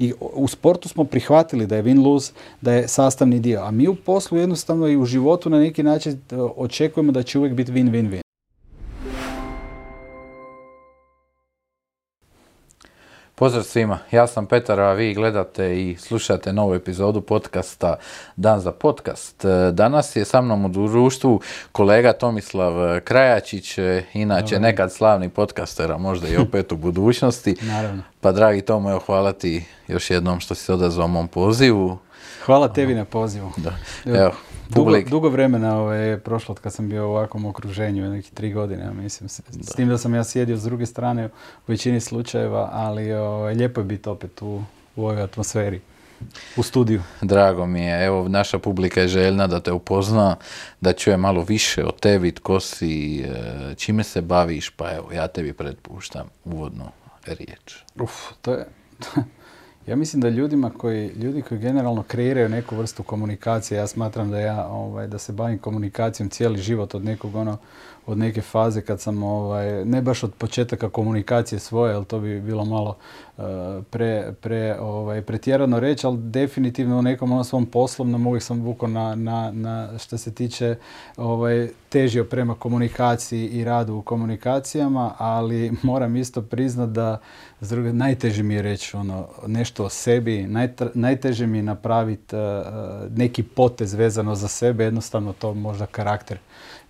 I u sportu smo prihvatili da je win-lose, da je sastavni dio. A mi u poslu jednostavno i u životu na neki način e, očekujemo da će uvijek biti win-win-win. Pozdrav svima, ja sam Petar, a vi gledate i slušate novu epizodu podcasta Dan za podcast. E, danas je sa mnom u društvu kolega Tomislav Krajačić, e, inače nekad slavni podcaster, a možda i opet u budućnosti. Naravno. Pa dragi Tomo, evo hvala ti još jednom što si odazvao mom pozivu. Hvala tebi na pozivu. Da. Evo, Dugo, dugo vremena ovaj, je prošlo od kad sam bio u ovakvom okruženju, nekih tri godine, ja mislim. S, s tim da sam ja sjedio s druge strane u većini slučajeva, ali ovaj, lijepo je biti opet u, u ovoj atmosferi. U studiju. Drago mi je. Evo, naša publika je željna da te upozna, da čuje malo više o tebi, tko si, e, čime se baviš, pa evo, ja tebi predpuštam uvodno riječ. Uf, to je... Ja mislim da ljudima koji, ljudi koji generalno kreiraju neku vrstu komunikacije, ja smatram da ja ovaj, da se bavim komunikacijom cijeli život od nekog ono, od neke faze kad sam, ovaj, ne baš od početaka komunikacije svoje, ali to bi bilo malo uh, pre, pre, ovaj, pretjerano reći, ali definitivno u nekom onom svom poslovnom uvijek sam vukao na, na, na što se tiče ovaj, težio prema komunikaciji i radu u komunikacijama, ali moram isto priznat da s druge, najteže mi je reći ono, nešto o sebi, najteže mi je napraviti uh, neki potez vezano za sebe, jednostavno to možda karakter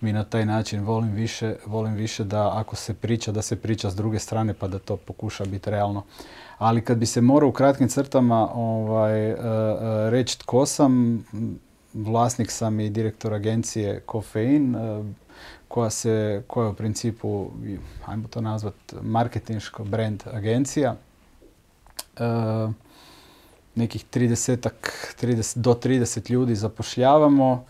mi na taj način volim više, volim više da ako se priča, da se priča s druge strane pa da to pokuša biti realno. Ali kad bi se morao u kratkim crtama ovaj, uh, reći tko sam, vlasnik sam i direktor agencije Kofein, koja se, koja je u principu, ajmo to nazvati, marketinško brand agencija. nekih 30, 30, do 30 ljudi zapošljavamo.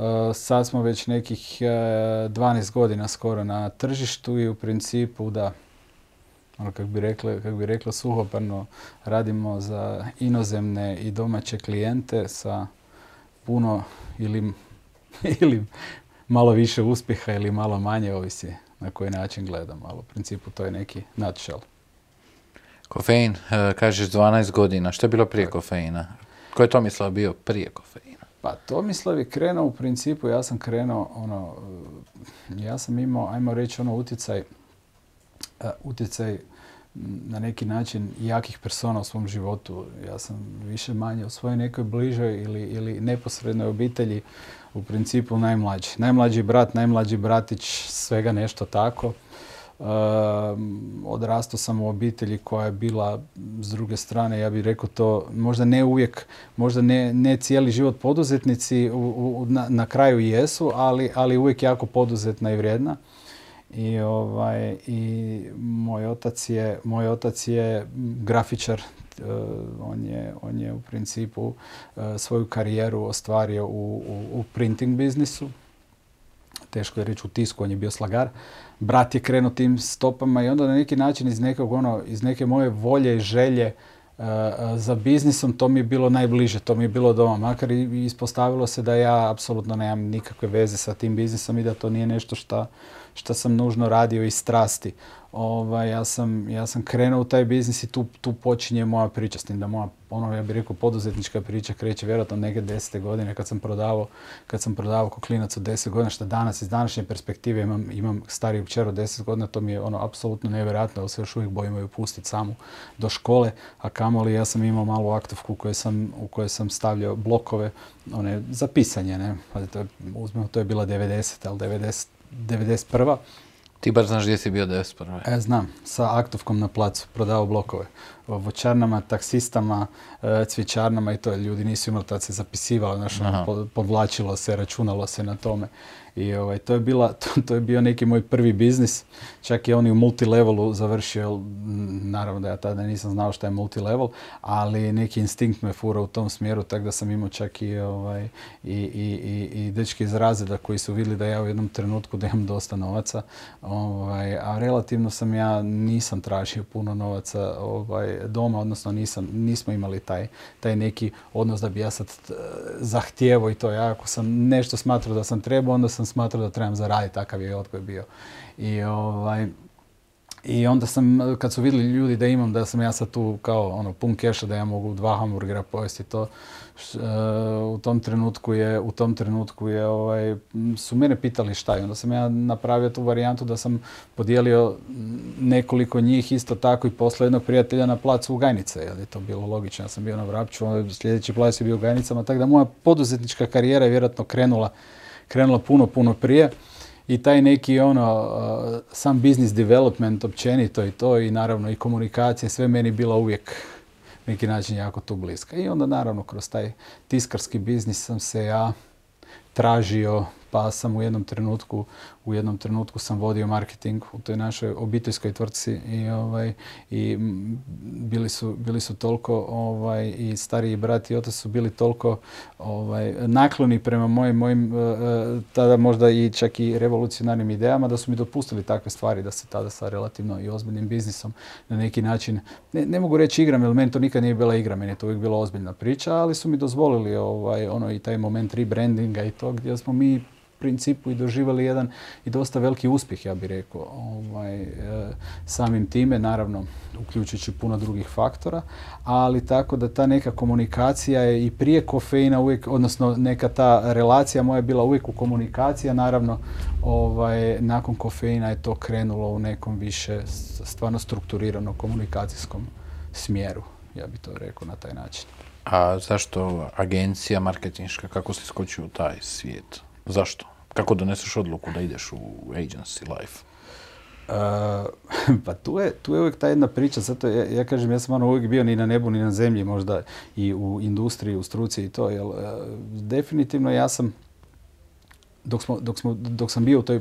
Eh, sad smo već nekih 12 eh, godina skoro na tržištu i u principu da ono kako bi rekla, kak bi rekla suhoparno, radimo za inozemne i domaće klijente sa puno ili, ili malo više uspjeha ili malo manje, ovisi na koji način gledamo, ali u principu to je neki nutshell. Kofein, eh, kažeš 12 godina, što je bilo prije kofeina? Ko je Tomislav bio prije kofeina? Pa Tomislav je krenuo u principu, ja sam krenuo, ono, ja sam imao, ajmo reći, ono utjecaj, uh, utjecaj na neki način jakih persona u svom životu. Ja sam više manje u svojoj nekoj bližoj ili, ili neposrednoj obitelji u principu najmlađi. Najmlađi brat, najmlađi bratić, svega nešto tako. Odrastao sam u obitelji koja je bila s druge strane, ja bih rekao to, možda ne uvijek, možda ne, ne cijeli život poduzetnici u, na, na, kraju jesu, ali, ali uvijek jako poduzetna i vrijedna. I, ovaj, i moj, otac je, moj otac je grafičar, eh, on je, on je u principu eh, svoju karijeru ostvario u, u printing biznisu. Teško je reći u tisku, on je bio slagar brat je krenuo tim stopama i onda na neki način iz nekog ono, iz neke moje volje i želje uh, za biznisom to mi je bilo najbliže, to mi je bilo doma. Makar i ispostavilo se da ja apsolutno nemam nikakve veze sa tim biznisom i da to nije nešto što sam nužno radio iz strasti. Ovaj, ja, sam, ja sam krenuo u taj biznis i tu, tu počinje moja priča s tim da moja, ono ja bih rekao, poduzetnička priča kreće vjerojatno neke desete godine kad sam prodavao, kad sam prodavao koklinac od deset godina, što danas iz današnje perspektive imam, imam stariju kćer od deset godina, to mi je ono apsolutno nevjerojatno, ali se još uvijek bojimo ju pustiti samu do škole, a kamoli ja sam imao malu aktovku u kojoj sam, u kojoj sam stavljao blokove, one za pisanje, ne, to uzmemo, to je bila 90, ali 90, 91 ti bar znaš gdje si bio 91. E, znam, sa aktovkom na placu, prodao blokove. Voćarnama, taksistama, e, cvičarnama i to. Ljudi nisu imali, tad se zapisivalo, znaš, ono, podvlačilo se, računalo se na tome. I ovaj, to, je bila, to, to, je bio neki moj prvi biznis. Čak i on i u multilevelu završio, naravno da ja tada nisam znao šta je multilevel, ali neki instinkt me fura u tom smjeru, tako da sam imao čak i, ovaj, i, i, i, i dečke iz razreda koji su vidjeli da ja u jednom trenutku da imam dosta novaca. Ovaj, a relativno sam ja, nisam tražio puno novaca ovaj, doma, odnosno nisam, nismo imali taj, taj neki odnos da bi ja sad eh, zahtijevo i to. Ja ako sam nešto smatrao da sam trebao, onda sam smatrao da trebam zaraditi, takav je odgoj bio. I ovaj, I onda sam, kad su vidjeli ljudi da imam, da sam ja sad tu kao ono, pun keša, da ja mogu dva hamburgera pojesti to, u tom trenutku je, u tom trenutku je, ovaj, su mene pitali šta je. Onda sam ja napravio tu varijantu da sam podijelio nekoliko njih isto tako i posle jednog prijatelja na placu u Gajnice, jer je to bilo logično. Ja sam bio na Vrapću, sljedeći plac je bio u Gajnicama, tako da moja poduzetnička karijera je vjerojatno krenula, krenula puno, puno prije i taj neki ono, sam business development općenito i to i naravno i komunikacija, sve meni bila uvijek neki način jako tu bliska. I onda naravno kroz taj tiskarski biznis sam se ja tražio pa sam u jednom trenutku, u jednom trenutku sam vodio marketing u toj našoj obiteljskoj tvrtci i, ovaj, i bili, su, bili su toliko ovaj, i stariji brat i otac su bili toliko ovaj, nakloni prema mojim, mojim e, e, tada možda i čak i revolucionarnim idejama da su mi dopustili takve stvari da se tada sa relativno i ozbiljnim biznisom na neki način, ne, ne mogu reći igram jer meni to nikad nije bila igra, meni je to uvijek bila ozbiljna priča, ali su mi dozvolili ovaj, ono i taj moment rebrandinga i to gdje smo mi principu i doživjeli jedan i dosta veliki uspjeh, ja bih rekao, ovaj, e, samim time, naravno, uključujući puno drugih faktora, ali tako da ta neka komunikacija je i prije kofeina uvijek, odnosno neka ta relacija moja je bila uvijek u komunikaciji, naravno ovaj, nakon kofeina je to krenulo u nekom više stvarno strukturiranom komunikacijskom smjeru, ja bih to rekao na taj način. A zašto agencija marketinška, kako se skočio u taj svijet? Zašto? Kako doneseš odluku da ideš u agency life? Uh, pa tu je, tu je uvijek ta jedna priča, zato ja, kažem, ja sam ono uvijek bio ni na nebu, ni na zemlji, možda i u industriji, u struci i to, jer uh, definitivno ja sam, dok, smo, dok, smo, dok sam bio u toj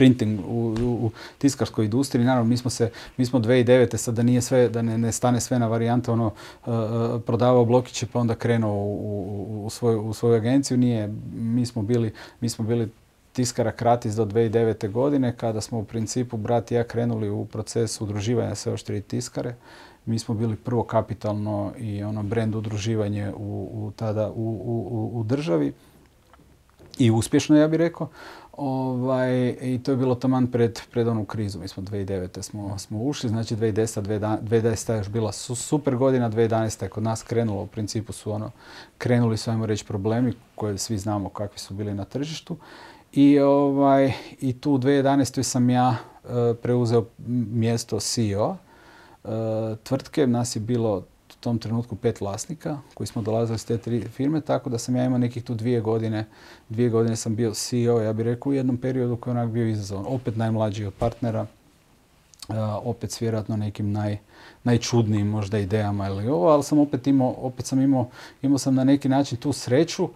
printing u, u, tiskarskoj industriji. Naravno, mi smo se, mi smo 2009. sad da nije sve, da ne, ne stane sve na varijante, ono, uh, prodavao blokiće pa onda krenuo u, u, svoju, u svoju agenciju. Nije, mi smo bili, mi smo bili tiskara Kratis do 2009. godine kada smo u principu brat i ja krenuli u proces udruživanja sve oštri tiskare. Mi smo bili prvo kapitalno i ono brand udruživanje u, u tada u, u, u državi i uspješno ja bih rekao. Ovaj, I to je bilo taman pred, pred onu krizu. Mi smo 2009. smo, smo ušli, znači 2010. 2010. je još bila super godina, 2011. je kod nas krenulo, u principu su ono, krenuli su, ajmo reći, problemi koje svi znamo kakvi su bili na tržištu. I, ovaj, i tu u 2011. sam ja uh, preuzeo mjesto CEO uh, tvrtke. Nas je bilo tom trenutku pet vlasnika koji smo dolazili s te tri firme, tako da sam ja imao nekih tu dvije godine, dvije godine sam bio CEO, ja bih rekao u jednom periodu koji je onak bio izazovan. Opet najmlađi od partnera, opet s vjerojatno nekim naj, najčudnijim možda idejama ili ovo, ali sam opet imao, opet sam imao, imao sam na neki način tu sreću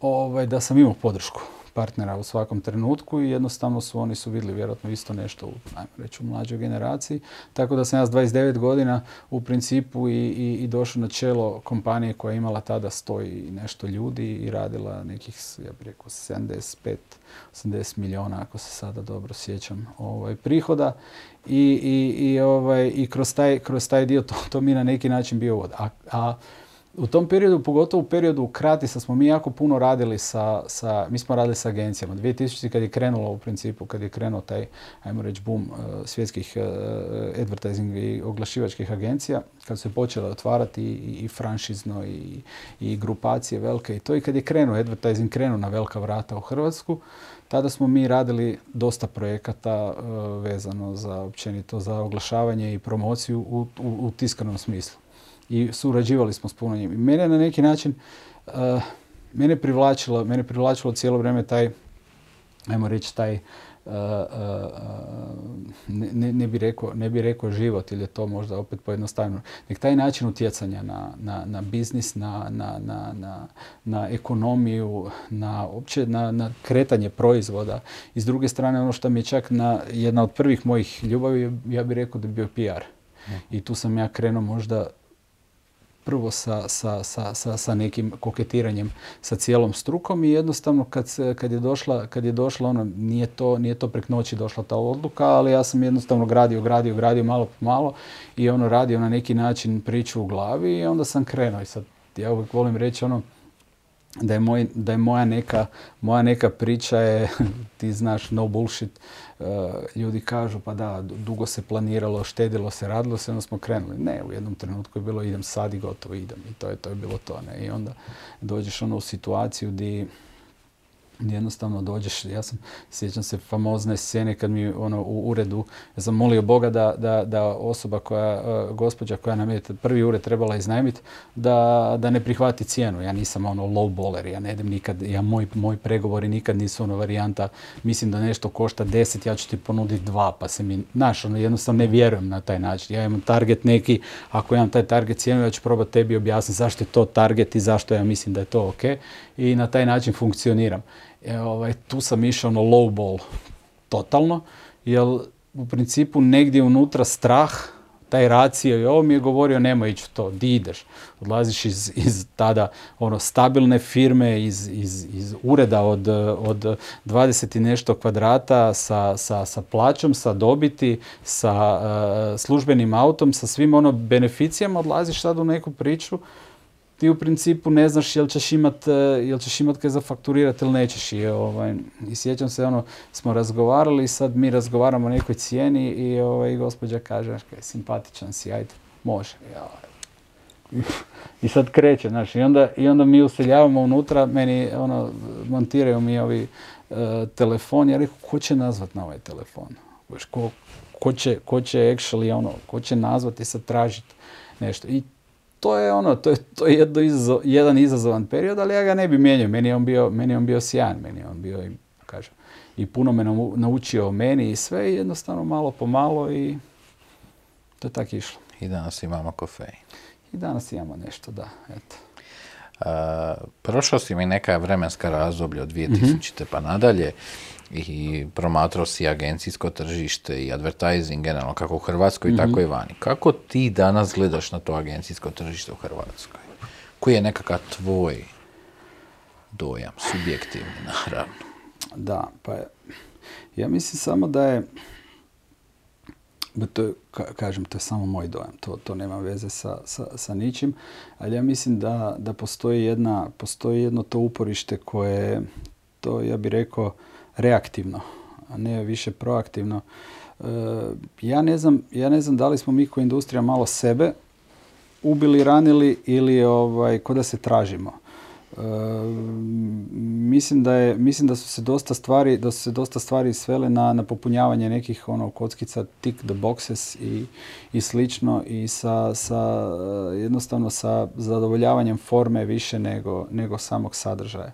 ovaj, da sam imao podršku partnera u svakom trenutku i jednostavno su oni su vidjeli vjerojatno isto nešto u, ajmo reći, u mlađoj generaciji. Tako da sam ja s 29 godina u principu i, i, i došao na čelo kompanije koja je imala tada stoji nešto ljudi i radila nekih, ja bih rekao, 75 80 milijuna, ako se sada dobro sjećam, ovaj, prihoda. I, i, i, ovaj, kroz, taj, kroz taj dio to, to mi na neki način bio vod. A, a u tom periodu, pogotovo u periodu Kratisa, smo mi jako puno radili sa, sa mi smo radili sa agencijama. 2000 kad je krenulo u principu, kad je krenuo taj, ajmo reći, boom uh, svjetskih uh, advertising i oglašivačkih agencija, kad su se počele otvarati i, i franšizno i, i grupacije velike i to i kad je krenuo advertising, krenuo na velika vrata u Hrvatsku, tada smo mi radili dosta projekata uh, vezano za općenito za oglašavanje i promociju u, u, u tiskanom smislu i surađivali smo s puno njim. I mene na neki način, uh, mene privlačilo, mene privlačilo cijelo vrijeme taj, ajmo reći, taj, uh, uh, ne, ne, bi rekao, ne bi rekao život ili je to možda opet pojednostavno, nek taj način utjecanja na, na, na biznis, na, na, na, na, ekonomiju, na, opće na, na kretanje proizvoda. I s druge strane ono što mi je čak na, jedna od prvih mojih ljubavi, ja bih rekao da bi bio PR. I tu sam ja krenuo možda prvo sa, sa, sa, sa, nekim koketiranjem sa cijelom strukom i jednostavno kad, kad, je došla, kad je došla ono, nije to, nije to prek noći došla ta odluka, ali ja sam jednostavno gradio, gradio, gradio malo po malo i ono radio na neki način priču u glavi i onda sam krenuo. I sad ja uvijek volim reći ono, da je, moj, da je moja, neka, moja neka priča je, ti znaš, no bullshit, ljudi kažu pa da, dugo se planiralo, štedilo se, radilo se, onda smo krenuli. Ne, u jednom trenutku je bilo idem sad i gotovo idem i to je, to je bilo to. Ne? I onda dođeš ono u situaciju di jednostavno dođeš, ja sam, sjećam se famozne scene kad mi ono u uredu, ja sam molio Boga da, da, da osoba koja, e, gospođa koja nam je prvi ured trebala iznajmiti, da, da ne prihvati cijenu. Ja nisam ono low baller, ja ne idem nikad, ja moj, moj pregovori nikad nisu ono varijanta, mislim da nešto košta 10, ja ću ti ponuditi dva, pa se mi, znaš, ono jednostavno ne vjerujem na taj način. Ja imam target neki, ako imam taj target cijenu, ja ću probati tebi objasniti zašto je to target i zašto ja mislim da je to ok i na taj način funkcioniram. E, ovaj, tu sam išao na low ball totalno, jer u principu negdje unutra strah, taj racio i ovo mi je govorio nemoj ići to, di ideš. Odlaziš iz, iz tada ono stabilne firme, iz, iz, iz ureda od, od 20 i nešto kvadrata sa, sa, sa plaćom, sa dobiti, sa uh, službenim autom, sa svim ono beneficijama, odlaziš sad u neku priču ti u principu ne znaš jel ćeš imat, e, jel ćeš imat kaj za fakturirati ili nećeš. I, ovaj, I sjećam se, ono, smo razgovarali sad mi razgovaramo o nekoj cijeni i ovaj, gospođa kaže, kaj, simpatičan si, ajde, može. Ja, I sad kreće, znaš, i onda, i onda mi useljavamo unutra, meni, ono, montiraju mi ovi uh, telefon, ja rekao, ko će nazvat na ovaj telefon? Ko, ko, će, ko će actually, ono, ko će nazvati i sad tražiti nešto. I to je ono, to je, to je jedno jedan izazovan period, ali ja ga ne bi mijenjao. Meni je on bio, meni je on bio sjajan, meni je on bio, i, kažem, i puno me naučio o meni i sve i jednostavno malo po malo i to je tako išlo. I danas imamo kofein. I danas imamo nešto, da, eto. Uh, prošao si mi neka vremenska razdoblja od 2000. pa nadalje i promatrao si agencijsko tržište i advertising generalno kako u Hrvatskoj, tako mhm. i vani. Kako ti danas gledaš na to agencijsko tržište u Hrvatskoj? Koji je nekakav tvoj dojam, subjektivni naravno? Da, pa ja mislim samo da je to je, kažem, to je samo moj dojam, to, to nema veze sa, sa, sa ničim, ali ja mislim da, da postoji, jedna, postoji jedno to uporište koje, to ja bih rekao, reaktivno, a ne više proaktivno. E, ja ne znam, ja ne znam da li smo mi kao industrija malo sebe ubili, ranili ili ovaj, ko da se tražimo. E, mislim da je, mislim da su se dosta stvari, da su se dosta stvari svele na, na popunjavanje nekih ono kockica tick the boxes i, i slično i sa, sa jednostavno sa zadovoljavanjem forme više nego, nego samog sadržaja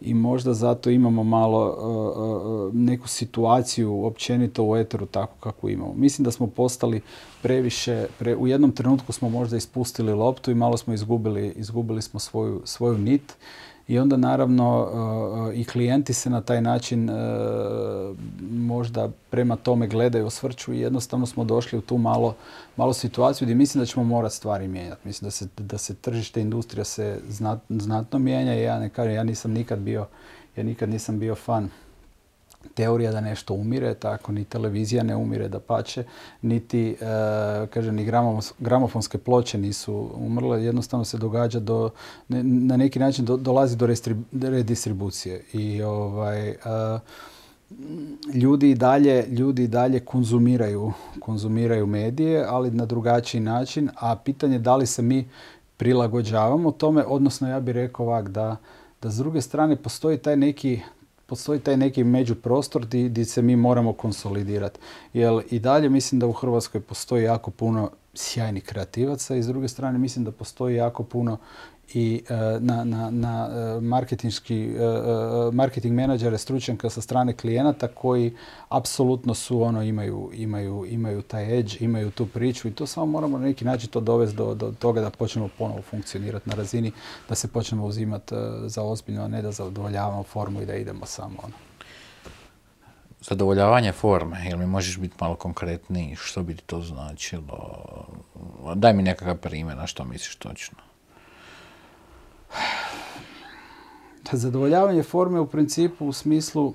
i možda zato imamo malo uh, uh, neku situaciju općenito u eteru tako kako imamo. Mislim da smo postali previše, pre, u jednom trenutku smo možda ispustili loptu i malo smo izgubili, izgubili smo svoju, svoju nit i onda naravno i klijenti se na taj način možda prema tome gledaju, osvrću i jednostavno smo došli u tu malo, malo situaciju gdje mislim da ćemo morati stvari mijenjati. Mislim da se, da se tržište industrija se znatno mijenja i ja ne kažem, ja nisam nikad bio, ja nikad nisam bio fan teorija da nešto umire, tako ni televizija ne umire da pače, niti e, kaže, ni gramofonske ploče nisu umrle, jednostavno se događa do, na neki način dolazi do redistribucije i ovaj, e, ljudi i dalje, ljudi dalje konzumiraju, konzumiraju medije, ali na drugačiji način, a pitanje da li se mi prilagođavamo tome, odnosno ja bih rekao ovak da, da s druge strane postoji taj neki postoji taj neki međuprostor gdje se mi moramo konsolidirati. Jer i dalje mislim da u Hrvatskoj postoji jako puno sjajnih kreativaca i s druge strane mislim da postoji jako puno i e, na, na, na e, marketinški, e, marketing menadžere, stručnjaka sa strane klijenata koji apsolutno su ono, imaju, imaju, imaju taj edge, imaju tu priču i to samo moramo na neki način to dovesti do, do toga da počnemo ponovo funkcionirati na razini, da se počnemo uzimati za ozbiljno, a ne da zadovoljavamo formu i da idemo samo ono. Zadovoljavanje forme, jel mi možeš biti malo konkretniji, što bi to značilo? Daj mi nekakav primjer na što misliš točno. Zadovoljavanje forme u principu u smislu...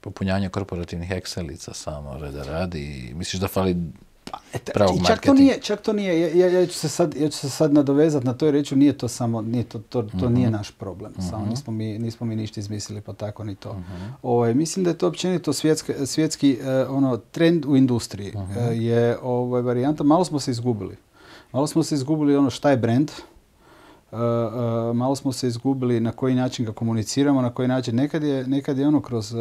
Popunjanje korporativnih excelica samo reda radi. Misliš da fali pravog I čak to nije, čak to nije, ja, ja, ću se sad, ja ću se sad nadovezati na to i reći, nije to samo, nije to, to, to Mhm. nije naš problem, samo nismo mi, nismo mi ništa izmislili, pa tako ni to. Mhm. Ovaj, mislim da je to općenito svjetske- svjetski eh, ono, trend u industriji, Mhm. eh, je ovaj, varijanta, malo smo se izgubili. Malo smo se izgubili ono šta je brand, Uh, uh, malo smo se izgubili na koji način ga komuniciramo, na koji način. Nekad je, nekad je ono kroz, uh,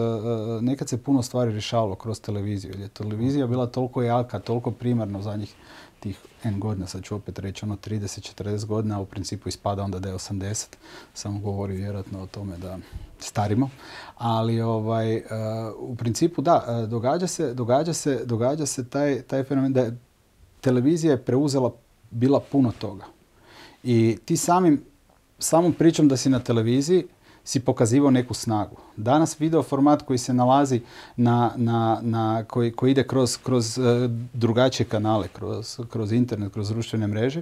nekad se puno stvari rješavalo kroz televiziju. Jer je televizija bila toliko jaka, toliko primarna u zadnjih tih N godina, sad ću opet reći ono 30-40 godina, a u principu ispada onda da je 80. Samo govori vjerojatno o tome da starimo. Ali ovaj, u principu da, događa se, događa se, događa se taj, taj fenomen da je televizija je preuzela bila puno toga. I ti samim, samom pričom da si na televiziji si pokazivao neku snagu. Danas video format koji se nalazi na, na, na koji, koji ide kroz, kroz eh, drugačije kanale, kroz, kroz internet, kroz društvene mreže,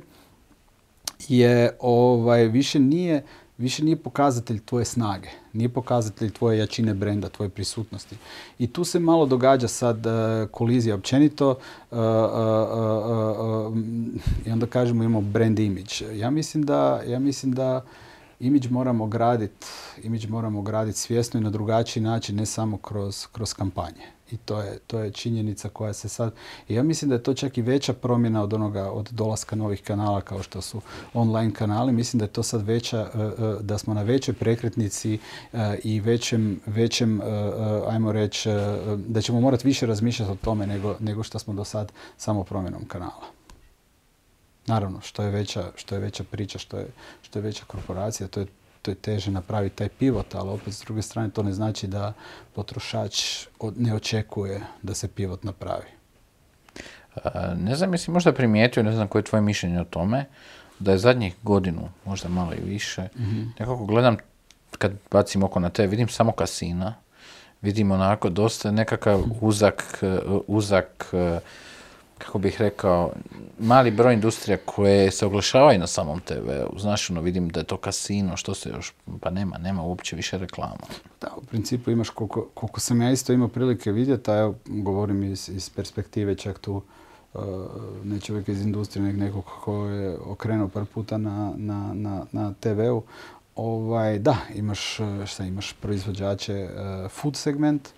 je ovaj više nije više nije pokazatelj tvoje snage, nije pokazatelj tvoje jačine brenda, tvoje prisutnosti. I tu se malo događa sad eh, kolizija općenito eh, mm, i onda kažemo imamo brand image. Ja mislim da, ja mislim da imidž moramo graditi moramo graditi svjesno i na drugačiji način, ne samo kroz, kroz kampanje. I to je, to je činjenica koja se sad... I ja mislim da je to čak i veća promjena od onoga, od dolaska novih kanala kao što su online kanali. Mislim da je to sad veća, e, e, da smo na većoj prekretnici e, i većem, većem ajmo reći, da ćemo morati više razmišljati o tome nego, nego što smo do sad samo promjenom kanala. Naravno, što je veća, što je veća priča, što je, što je veća korporacija, to je, to je teže napraviti taj pivot, ali opet s druge strane to ne znači da potrošač ne očekuje da se pivot napravi. A, Ne znam, jesi možda primijetio, ne znam koje je tvoje mišljenje o tome, da je zadnjih godinu, možda malo i više, nekako gledam, kad bacim oko na te, vidim samo kasina, vidim onako dosta nekakav uzak, e, uzak, e, kako bih rekao, mali broj industrija koje se oglašavaju na samom TV-u. Znaš, ono, vidim da je to kasino, što se još, pa nema, nema uopće više reklama. Da, u principu imaš koliko, koliko sam ja isto imao prilike vidjeti, a evo govorim iz, iz perspektive čak tu uh, ne čovjek iz industrije, nego nekog ko je okrenuo par puta na, na, na, na TV-u. Ovaj, da, imaš, uh, šta imaš proizvođače uh, food segment,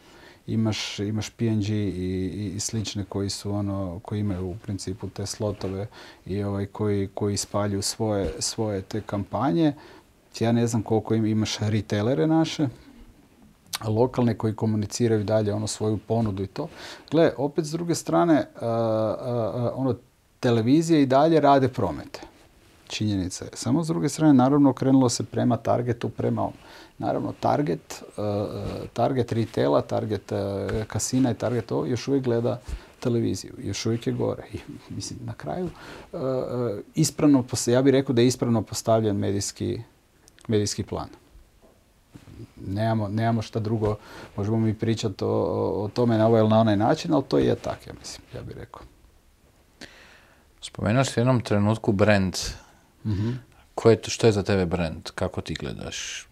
imaš, imaš PNG i, i, i slične koji su ono, koji imaju u principu te slotove i ovaj, koji, koji svoje, svoje te kampanje. Ja ne znam koliko im, imaš retailere naše, lokalne koji komuniciraju dalje ono svoju ponudu i to. Gle, opet s druge strane, a, a, ono, televizije i dalje rade promete. Činjenica je. Samo s druge strane, naravno, krenulo se prema targetu, prema. Naravno, target, a, target retaila, target a, kasina i target ovo još uvijek gleda televiziju. Još uvijek je gore. I, mislim, na kraju, a, ispravno, ja bih rekao da je ispravno postavljen medijski, medijski plan nemamo, nemamo šta drugo, možemo mi pričati o, o, tome na ovaj ili na onaj način, ali to je tak, ja mislim, ja bih rekao. Spomenuo si u jednom trenutku brand. Ko je to, što je za tebe brand? Kako ti gledaš?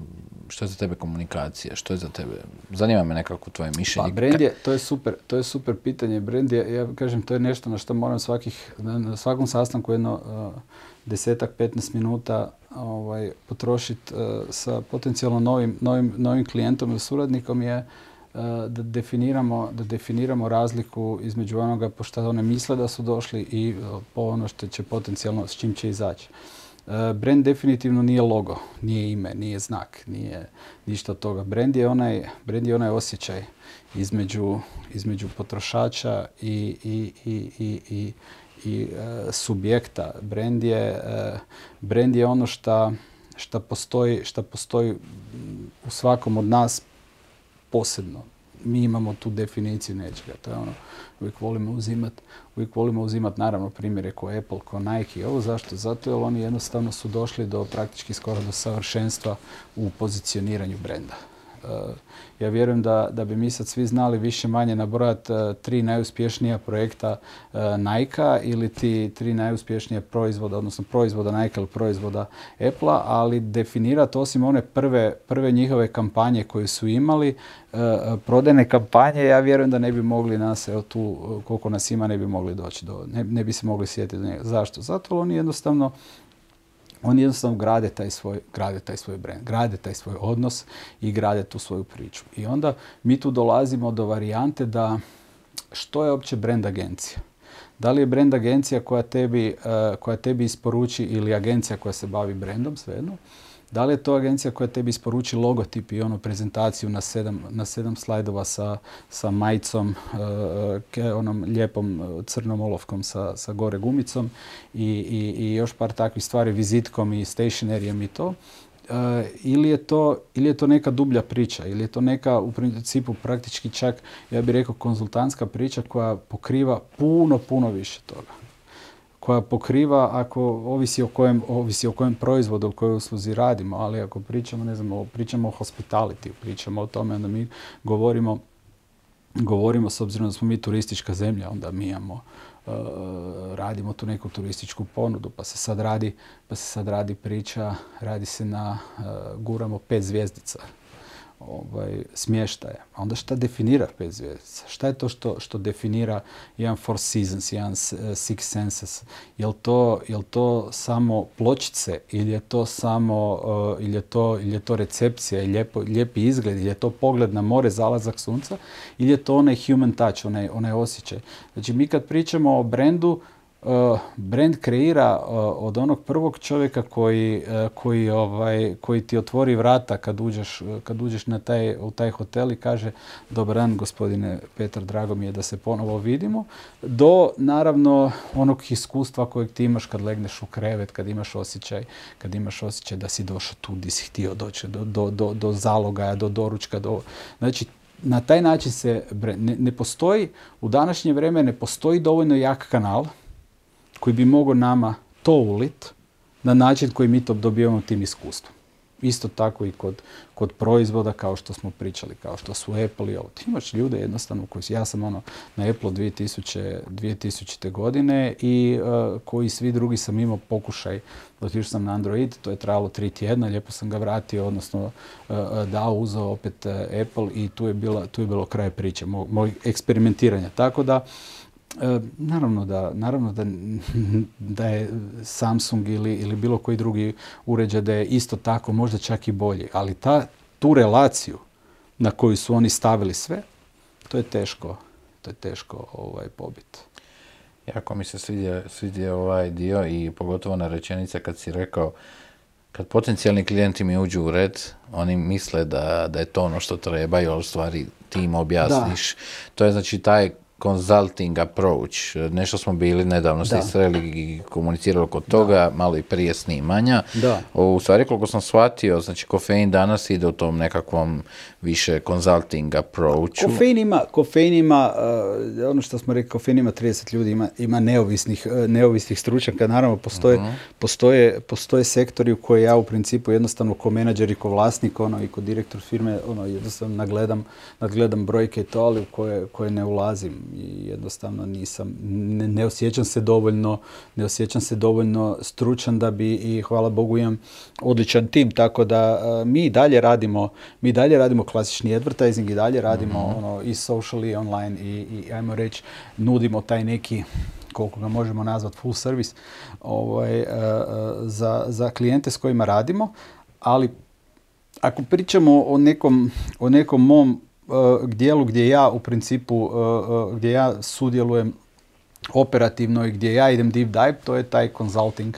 Što je za tebe komunikacija? Što je za tebe? Zanima me nekako tvoje mišljenje. Pa brand je, to je super, to je super pitanje. Brand je, ja kažem, to je nešto na što moram svakih, na, svakom sastanku jedno uh, desetak, 15 minuta ovaj, potrošiti sa potencijalno novim, novim, novim klijentom ili suradnikom je uh, da definiramo, da definiramo razliku između onoga po što one misle da su došli i uh, po ono što će potencijalno, s čim će izaći. Uh, brand definitivno nije logo, nije ime, nije znak, nije ništa od toga. Brand je onaj, brand je onaj osjećaj između, između potrošača i, i, i, i, i, i e, subjekta. Brand je, e, brand je ono šta, šta postoji, šta postoji u svakom od nas posebno. Mi imamo tu definiciju nečega. To je ono, uvijek volimo uzimati, uvijek volimo uzimati naravno primjere ko Apple, ko Nike ovo. Zašto? Zato jer oni jednostavno su došli do praktički skoro do savršenstva u pozicioniranju brenda. Ja vjerujem da, da bi mi sad svi znali više manje nabrojati tri najuspješnija projekta nike ili ti tri najuspješnija proizvoda, odnosno proizvoda Nike ili proizvoda apple ali definirati osim one prve, prve njihove kampanje koje su imali, prodajne kampanje, ja vjerujem da ne bi mogli nas, evo tu koliko nas ima, ne bi mogli doći do, ne, ne bi se mogli sjetiti do njega. Zašto? Zato oni jednostavno oni jednostavno grade taj svoj, grade taj svoj brand, grade taj svoj odnos i grade tu svoju priču. I onda mi tu dolazimo do varijante da što je uopće brand agencija? Da li je brand agencija koja tebi, uh, koja tebi isporuči ili agencija koja se bavi brandom, svejedno, da li je to agencija koja tebi isporuči logotip i onu prezentaciju na sedam, na sedam slajdova sa, sa majicom, uh, onom lijepom e, crnom olovkom sa, sa gore gumicom i, i, i još par takvih stvari, vizitkom i stationerijem i to. Uh, ili, je to, ili je to neka dublja priča, ili je to neka u principu praktički čak, ja bih rekao, konzultantska priča koja pokriva puno, puno više toga koja pokriva, ako ovisi o kojem, ovisi o kojem proizvodu, o kojoj usluzi radimo, ali ako pričamo, ne znam, pričamo o hospitality, pričamo o tome, onda mi govorimo, govorimo s obzirom da smo mi turistička zemlja, onda mi imamo, uh, radimo tu neku turističku ponudu, pa se sad radi, pa se sad radi priča, radi se na, uh, guramo pet zvijezdica ovaj, smještaja. A onda šta definira pet zvijezdica? Šta je to što, što definira jedan Four Seasons, jedan uh, Six Senses? Je to, jel to samo pločice ili je to samo uh, ili je to, ili je to recepcija i lijepo, lijepi izgled ili je to pogled na more, zalazak sunca ili je to onaj human touch, onaj, onaj osjećaj. Znači mi kad pričamo o brendu, brand kreira od onog prvog čovjeka koji, uh, koji, ovaj, koji ti otvori vrata kad uđeš, kad uđeš na taj, u taj hotel i kaže dobar dan gospodine Petar, drago mi je da se ponovo vidimo, do naravno onog iskustva kojeg ti imaš kad legneš u krevet, kad imaš osjećaj, kad imaš osjećaj da si došao tu gdje si htio doći, do, do, do, do zalogaja, do doručka, do... Znači, na taj način se ne, ne postoji, u današnje vrijeme ne postoji dovoljno jak kanal, koji bi mogao nama to ulit na način koji mi to dobijemo tim iskustvom. Isto tako i kod, kod proizvoda kao što smo pričali, kao što su Apple i ovo. Ti imaš ljude jednostavno koji, ja sam ono na Apple 2000, 2000. godine i uh, koji svi drugi sam imao pokušaj, otišao sam na Android, to je trajalo tri tjedna, lijepo sam ga vratio, odnosno uh, dao, uzeo opet Apple i tu je, bila, tu je bilo kraj priče, moj, moj eksperimentiranja. Tako da, E, naravno da, naravno da, da je Samsung ili, ili bilo koji drugi uređaj da je isto tako, možda čak i bolji, ali ta, tu relaciju na koju su oni stavili sve, to je teško, to je teško ovaj, pobiti. Jako mi se svidio, svidio ovaj dio i pogotovo na rečenica kad si rekao kad potencijalni klijenti mi uđu u red, oni misle da, da je to ono što trebaju, ali stvari ti im objasniš. Da. To je znači taj consulting approach. Nešto smo bili nedavno se sreli i komunicirali kod toga, malo i prije snimanja. Da. U stvari, koliko sam shvatio, znači kofein danas ide u tom nekakvom više consulting approachu. Kofein ima, kofein ima uh, ono što smo rekli, kofein ima 30 ljudi, ima, ima neovisnih, uh, neovisnih stručnjaka. Naravno, postoje, uh-huh. postoje, postoje sektori u koje ja u principu jednostavno ko menadžer i ko vlasnik ono, i ko direktor firme ono, jednostavno nagledam, nadgledam brojke i to, ali u koje, koje ne ulazim i jednostavno nisam, ne, ne, osjećam se dovoljno, ne osjećam se dovoljno stručan da bi i hvala Bogu imam odličan tim, tako da uh, mi dalje radimo, mi dalje radimo klasični advertising i dalje radimo mm-hmm. ono i social i online i, i ajmo reći nudimo taj neki koliko ga možemo nazvati full service ovaj, uh, za, za klijente s kojima radimo, ali ako pričamo o nekom, o nekom mom dijelu gdje ja u principu, uh, gdje ja sudjelujem operativno i gdje ja idem deep dive, to je taj consulting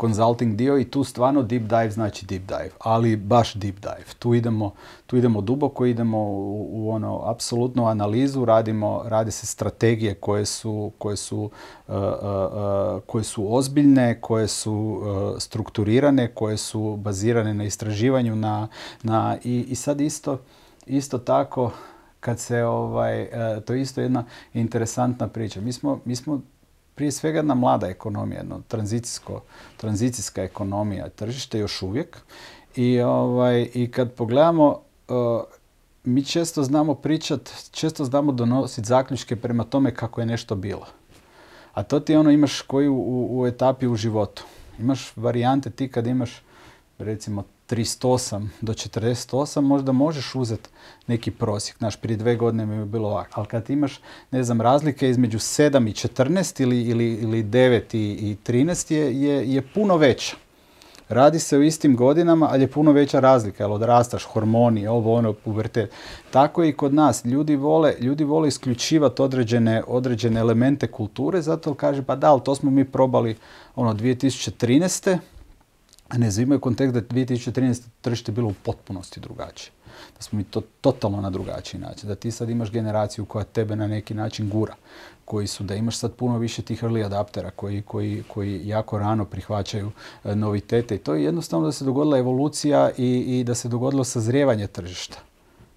consulting dio i tu stvarno deep dive znači deep dive, ali baš deep dive. Tu idemo, tu idemo duboko, idemo u, u ono apsolutnu analizu, radimo, radi se strategije koje su, koje su, uh, uh, uh, koje su ozbiljne, koje su strukturirane, koje su bazirane na istraživanju na, na i, i sad isto isto tako kad se ovaj, to je isto jedna interesantna priča. Mi smo, mi smo prije svega jedna mlada ekonomija, jedno tranzicijsko, tranzicijska ekonomija, tržište još uvijek. I, ovaj, i kad pogledamo uh, mi često znamo pričat, često znamo donositi zaključke prema tome kako je nešto bilo. A to ti ono imaš koji u, u etapi u životu. Imaš varijante ti kad imaš recimo 38 do 48 možda možeš uzeti neki prosjek. Znaš, prije dve godine mi je bilo ovako. Ali kad imaš, ne znam, razlike između 7 i 14 ili, ili, ili 9 i, i 13 je, je, je puno veća. Radi se o istim godinama, ali je puno veća razlika, jer odrastaš, hormoni, ovo, ono, pubertet. Tako i kod nas. Ljudi vole, ljudi vole isključivati određene, određene elemente kulture, zato kaže, pa da, ali to smo mi probali ono 2013 a ne uzimaju kontekst da je 2013. tržište bilo u potpunosti drugačije. Da smo mi to totalno na drugačiji način. Da ti sad imaš generaciju koja tebe na neki način gura. Koji su, da imaš sad puno više tih early adaptera koji, koji, koji jako rano prihvaćaju e, novitete. I to je jednostavno da se dogodila evolucija i, i da se dogodilo sazrijevanje tržišta.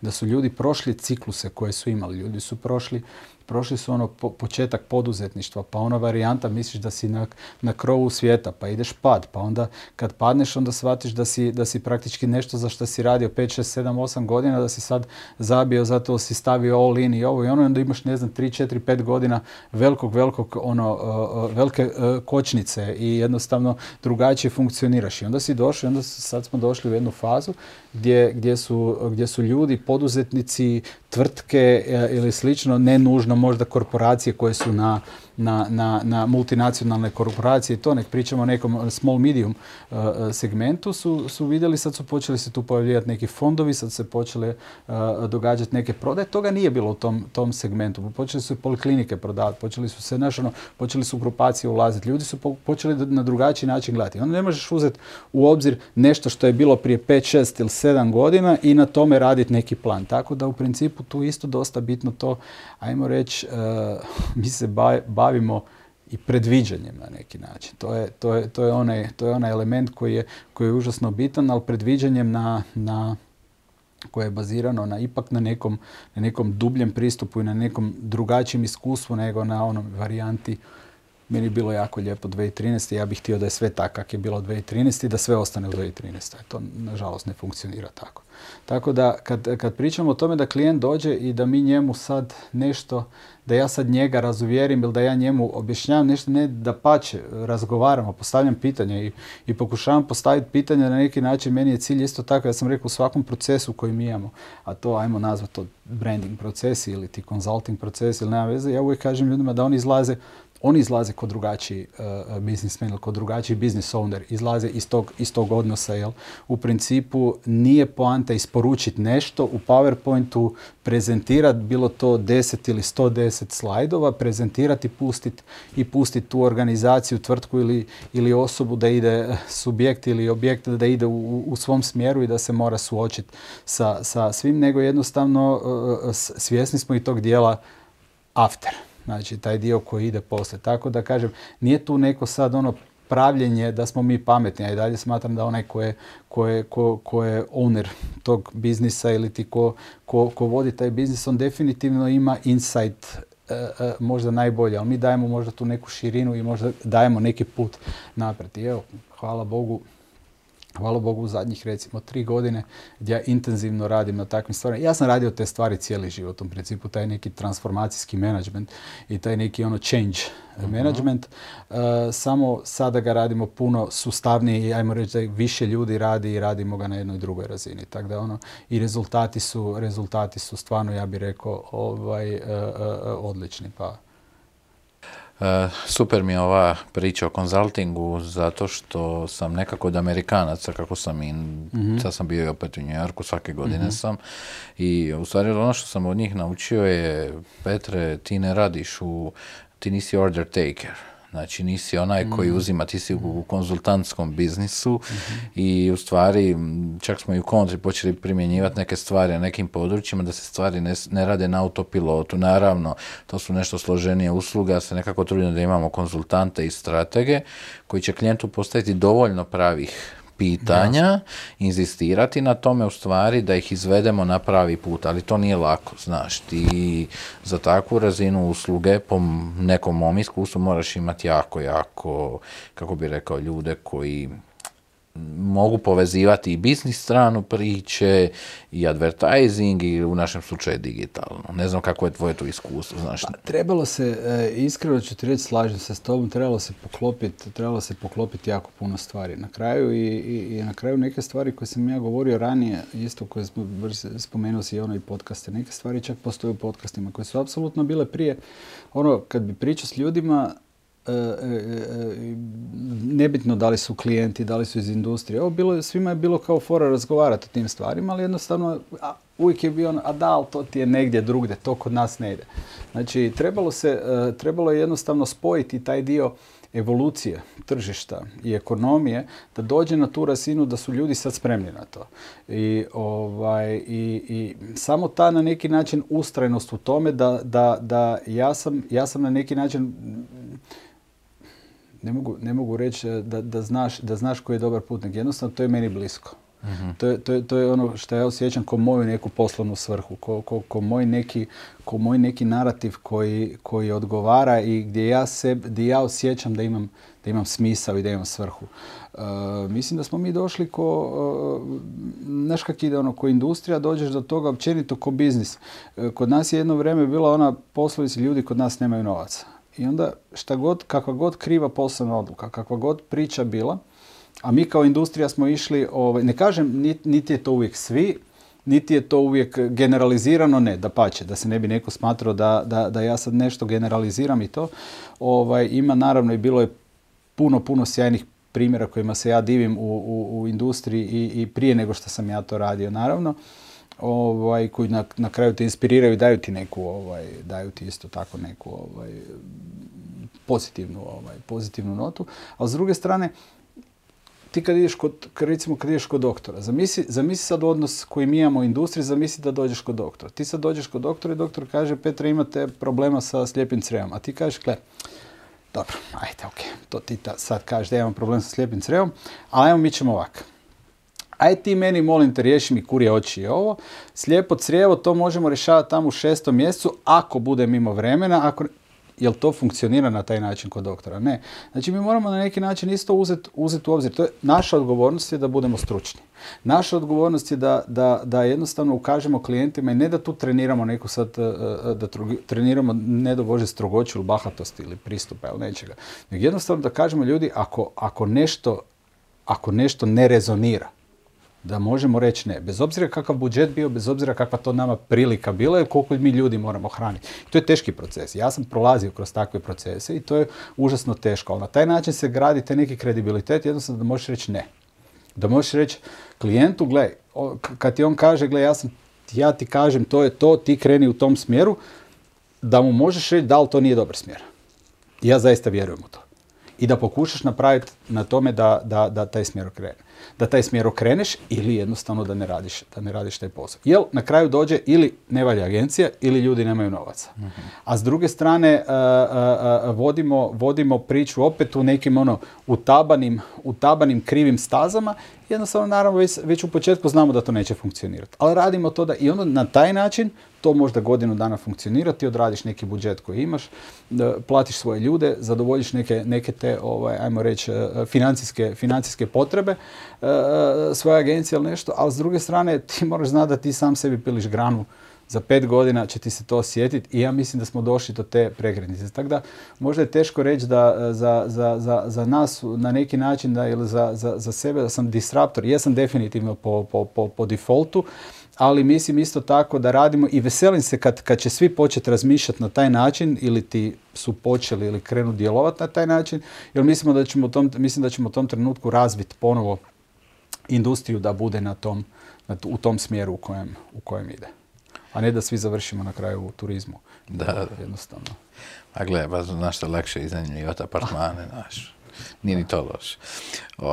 Da su ljudi prošli cikluse koje su imali. Ljudi su prošli prošli su ono početak poduzetništva, pa ona varijanta misliš da si na, na krovu svijeta, pa ideš pad, pa onda kad padneš onda shvatiš da si, da si praktički nešto za što si radio 5, 6, 7, 8 godina, da si sad zabio zato si stavio all in i ovo i ono, onda imaš ne znam 3, 4, 5 godina velikog, velikog ono, uh, velike uh, kočnice i jednostavno drugačije funkcioniraš. I onda si došao i onda sad smo došli u jednu fazu gdje, gdje, su, gdje su ljudi, poduzetnici, tvrtke e, ili slično, ne nužno možda korporacije koje su na na, na, na multinacionalne korporacije i to, nek pričamo o nekom small medium uh, uh, segmentu, su, su vidjeli, sad su počeli se tu pojavljivati neki fondovi, sad se počele uh, događati neke prodaje. Toga nije bilo u tom, tom segmentu. Počeli su poliklinike prodavati, počeli su se, znaš, ono, počeli su grupacije ulaziti. Ljudi su počeli na drugačiji način gledati. Onda ne možeš uzeti u obzir nešto što je bilo prije 5, 6 ili 7 godina i na tome raditi neki plan. Tako da u principu tu isto dosta bitno to, ajmo reći, mi se bavimo bavimo i predviđanjem na neki način. To je, to je, to je, onaj, to je onaj element koji je, koji je užasno bitan, ali predviđanjem na, na koje je bazirano na ipak na nekom, na nekom dubljem pristupu i na nekom drugačijem iskustvu nego na onom varijanti meni je bilo jako lijepo 2013. Ja bih htio da je sve tako kak je bilo 2013. i da sve ostane u 2013. To nažalost ne funkcionira tako. Tako da kad, kad pričamo o tome da klijent dođe i da mi njemu sad nešto, da ja sad njega razuvjerim ili da ja njemu objašnjavam nešto, ne da pače, razgovaramo, postavljam pitanje i, i pokušavam postaviti pitanje na neki način. Meni je cilj isto tako, ja sam rekao u svakom procesu koji mi imamo, a to ajmo nazvati to branding procesi ili ti consulting procesi ili nema veze, ja uvijek kažem ljudima da oni izlaze oni izlaze kod drugačiji uh, biznismen ili kod drugačiji business owner, izlaze iz tog, iz tog odnosa. Jel? U principu nije poanta isporučiti nešto u PowerPointu, prezentirati bilo to 10 ili 110 slajdova, prezentirati pustit, i pustiti tu organizaciju, tvrtku ili, ili osobu da ide subjekt ili objekt da ide u, u svom smjeru i da se mora suočiti sa, sa svim, nego jednostavno uh, svjesni smo i tog dijela after. Znači, taj dio koji ide poslije. Tako da kažem, nije tu neko sad ono pravljenje da smo mi pametni, a i dalje smatram da onaj ko je, ko je, ko, ko je owner tog biznisa ili ti ko, ko, ko vodi taj biznis, on definitivno ima insight e, e, možda najbolje, ali mi dajemo možda tu neku širinu i možda dajemo neki put naprijed. I evo, hvala Bogu, hvala Bogu u zadnjih recimo tri godine gdje ja intenzivno radim na takvim stvarima. Ja sam radio te stvari cijeli život, u principu taj neki transformacijski management i taj neki ono change uh management. Uh, samo sada ga radimo puno sustavnije i ajmo reći da više ljudi radi i radimo ga na jednoj drugoj razini. Tako da ono i rezultati su, rezultati su stvarno ja bih rekao ovaj, uh, odlični. Pa E, super mi je ova priča o konzultingu zato što sam nekako od Amerikanaca, kako sam i, mm sad sam bio i opet u New Yorku, svake godine mhm. sam. I u stvari ono što sam od njih naučio je Petre, ti ne radiš u, ti nisi order taker Znači nisi onaj koji mm. uzima, ti si u konzultantskom biznisu mhm. i u stvari čak smo i u kontri počeli primjenjivati neke stvari na nekim područjima da se stvari ne, ne rade na autopilotu. Naravno, to su nešto složenije usluge, ja se nekako trudim da imamo konzultante i stratege koji će klijentu postaviti dovoljno pravih pitanja, inzistirati na tome u stvari da ih izvedemo na pravi put, ali to nije lako, znaš, ti za takvu razinu usluge po nekom mom iskustvu moraš imati jako, jako, kako bi rekao, ljude koji mogu povezivati i biznis stranu priče i advertising i u našem slučaju digitalno. Ne znam kako je tvoje to iskustvo, znaš. Pa, trebalo se, e, iskreno ću ti reći, slažem se s tobom, trebalo se poklopiti, trebalo se poklopiti jako puno stvari na kraju i, i, i, na kraju neke stvari koje sam ja govorio ranije, isto koje smo, spomenuo si i ono i podcaste, neke stvari čak postoje u podcastima koje su apsolutno bile prije, ono, kad bi pričao s ljudima, nebitno da li su klijenti, da li su iz industrije. Ovo bilo, svima je bilo kao fora razgovarati o tim stvarima, ali jednostavno uvijek je bio ono, a da, ali to ti je negdje drugdje, to kod nas ne ide. Znači, trebalo, se, trebalo je jednostavno spojiti taj dio evolucije tržišta i ekonomije da dođe na tu razinu da su ljudi sad spremni na to. I, ovaj, i, i samo ta na neki način ustrajnost u tome da, da, da ja, sam, ja sam na neki način ne mogu, ne mogu reći e, da, da, znaš, da znaš koji je dobar putnik. Jednostavno, to je meni blisko. Mhm. To, je, to, je, to je ono što ja osjećam kao moju neku poslovnu svrhu, ko, ko, ko, moj, neki, ko moj neki narativ koji, koji odgovara i gdje ja, se, gdje ja osjećam da imam, da imam smisao i da imam svrhu. Uh, mislim da smo mi došli ko, uh, znaš kak ide ono, ko industrija, dođeš do toga općenito ko biznis. kod nas je jedno vrijeme bila ona poslovica, ljudi kod nas nemaju novaca. I onda šta god, kakva god kriva poslovna odluka, kakva god priča bila, a mi kao industrija smo išli, ovaj, ne kažem niti je to uvijek svi, niti je to uvijek generalizirano, ne, da pače, da se ne bi neko smatrao da, da, da ja sad nešto generaliziram i to. Ovaj, ima naravno i bilo je puno, puno sjajnih primjera kojima se ja divim u, u, u industriji i, i prije nego što sam ja to radio, naravno ovaj, koji na, na kraju te inspiriraju i daju ti neku, ovaj, daju ti isto tako neku ovaj, pozitivnu, ovaj, pozitivnu notu. A s druge strane, ti kad ideš kod, recimo kad ideš kod doktora, zamisli, zamisli sad odnos koji mi imamo u industriji, zamisli da dođeš kod doktora. Ti sad dođeš kod doktora i doktor kaže, Petra, imate problema sa slijepim crevom. A ti kažeš, gle, dobro, ajde, ok, to ti ta, sad kažeš da imam problem sa slijepim crevom, ali evo mi ćemo ovako aj ti meni molim te riješi mi kurje oči i ovo. Slijepo crijevo to možemo rješavati tamo u šestom mjesecu ako bude mimo vremena, ako jel to funkcionira na taj način kod doktora? Ne. Znači mi moramo na neki način isto uzeti uzet u obzir. To je, naša odgovornost je da budemo stručni. Naša odgovornost je da, da, da jednostavno ukažemo klijentima i ne da tu treniramo neku sad, e, e, da treniramo ne do Bože strogoću ili bahatost ili pristupa ili nečega. Nego jednostavno da kažemo ljudi ako, ako nešto ako nešto ne rezonira, da možemo reći ne. Bez obzira kakav budžet bio, bez obzira kakva to nama prilika bila i koliko mi ljudi moramo hraniti. To je teški proces. Ja sam prolazio kroz takve procese i to je užasno teško. Ali na taj način se gradi te neki kredibilitet, jednostavno da možeš reći ne. Da možeš reći klijentu, gle, kad ti on kaže, gle, ja, sam, ja ti kažem to je to, ti kreni u tom smjeru, da mu možeš reći da li to nije dobar smjer. Ja zaista vjerujem u to. I da pokušaš napraviti na tome da, da, da taj smjer okrene da taj smjer okreneš ili jednostavno da ne radiš, da ne radiš taj posao. Jel na kraju dođe ili ne valja agencija ili ljudi nemaju novaca. A s druge strane uh, uh, vodimo, vodimo priču opet u nekim ono utabanim, utabanim krivim stazama. Jednostavno naravno već, već u početku znamo da to neće funkcionirati. Ali radimo to da i onda na taj način to možda godinu dana funkcionira, ti odradiš neki budžet koji imaš, platiš svoje ljude, zadovoljiš neke, neke te, ovaj, ajmo reći, financijske, financijske potrebe E, e, svoje agencije ili nešto, ali s druge strane ti moraš znati da ti sam sebi piliš granu za pet godina će ti se to osjetiti i ja mislim da smo došli do te prekretnice. Tako da možda je teško reći da e, za, za, za, za nas na neki način da ili za, za, sebe da sam disruptor. Jesam definitivno po, po, po, po defaultu, ali mislim isto tako da radimo i veselim se kad, kad će svi početi razmišljati na taj način ili ti su počeli ili krenu djelovati na taj način, jer mislimo da ćemo u tom, mislim da ćemo u tom trenutku razviti ponovo industriju da bude na tom, na, u tom smjeru u kojem, u kojem ide. A ne da svi završimo na kraju u turizmu. Da, jednostavno. A gle, baš znaš što lakše iznajmljivati apartmane, znaš. Nije ni to loše.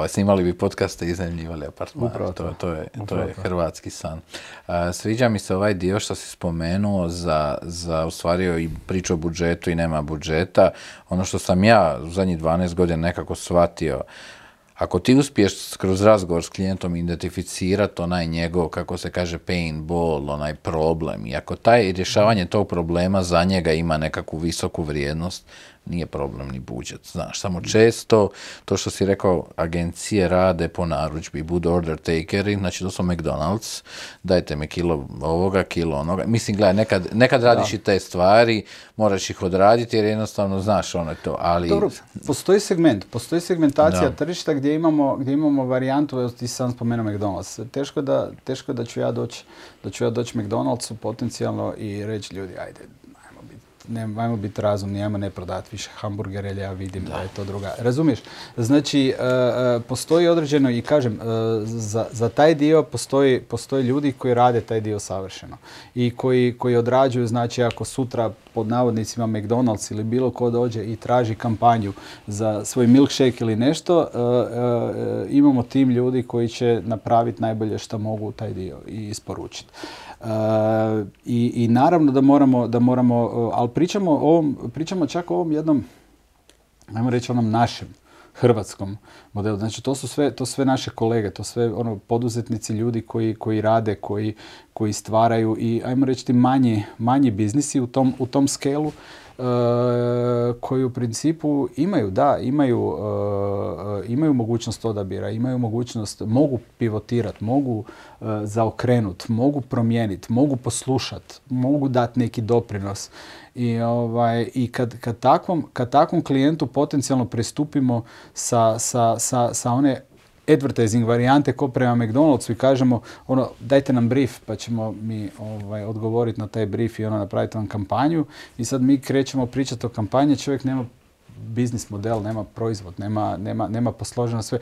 Snimali bi podcaste i iznajmljivali apartmane. Upravo to, to, je, to je hrvatski san. sviđa mi se ovaj dio što si spomenuo za, za ustvario i priču o budžetu i nema budžeta. Ono što sam ja u zadnjih 12 godina nekako shvatio, ako ti uspiješ kroz razgovor s klijentom identificirati onaj njegov, kako se kaže, pain, bol, onaj problem, i ako taj rješavanje tog problema za njega ima nekakvu visoku vrijednost, nije problem ni budžet, znaš, samo često, to što si rekao, agencije rade po narudžbi, budu order takeri, znači to su McDonald's, dajte mi kilo ovoga, kilo onoga, mislim, gledaj, nekad, nekad radiš i te stvari, moraš ih odraditi jer jednostavno znaš ono to, ali... Dobro, postoji segment, postoji segmentacija tržišta gdje imamo, gdje imamo varijantu, evo ti sam spomenuo McDonald's, teško da, teško da ću ja doći da ću ja doći McDonald'su potencijalno i reći ljudi, ajde, ne, ajmo biti razumni, ajmo ne prodati više hamburgere, jer ja vidim da. je to druga. Razumiješ? Znači, e, e, postoji određeno i kažem, e, za, za taj dio postoji, postoji ljudi koji rade taj dio savršeno i koji, koji odrađuju, znači ako sutra pod navodnicima McDonald's ili bilo ko dođe i traži kampanju za svoj milkshake ili nešto, imamo tim ljudi koji će napraviti najbolje što mogu taj dio i isporučiti. I, I naravno da moramo, da moramo ali pričamo, o ovom, pričamo čak o ovom jednom, ajmo reći onom našem, hrvatskom modelu. Znači to su sve, to sve naše kolege, to sve ono poduzetnici, ljudi koji, koji rade, koji, koji stvaraju i ajmo reći ti manji, manji biznisi u tom, u tom skelu koji u principu imaju, da, imaju, e, imaju mogućnost odabira, imaju mogućnost, mogu pivotirati, mogu e, zaokrenuti, mogu promijeniti, mogu poslušati, mogu dati neki doprinos. I, ovaj, i kad, kad, takvom, kad takvom klijentu potencijalno pristupimo sa, sa, sa, sa one advertising varijante ko prema McDonald'su i kažemo ono dajte nam brief pa ćemo mi ovaj, odgovoriti na taj brief i ono napraviti vam kampanju. I sad mi krećemo pričati o kampanji, čovjek nema biznis model, nema proizvod, nema, nema, nema posloženo sve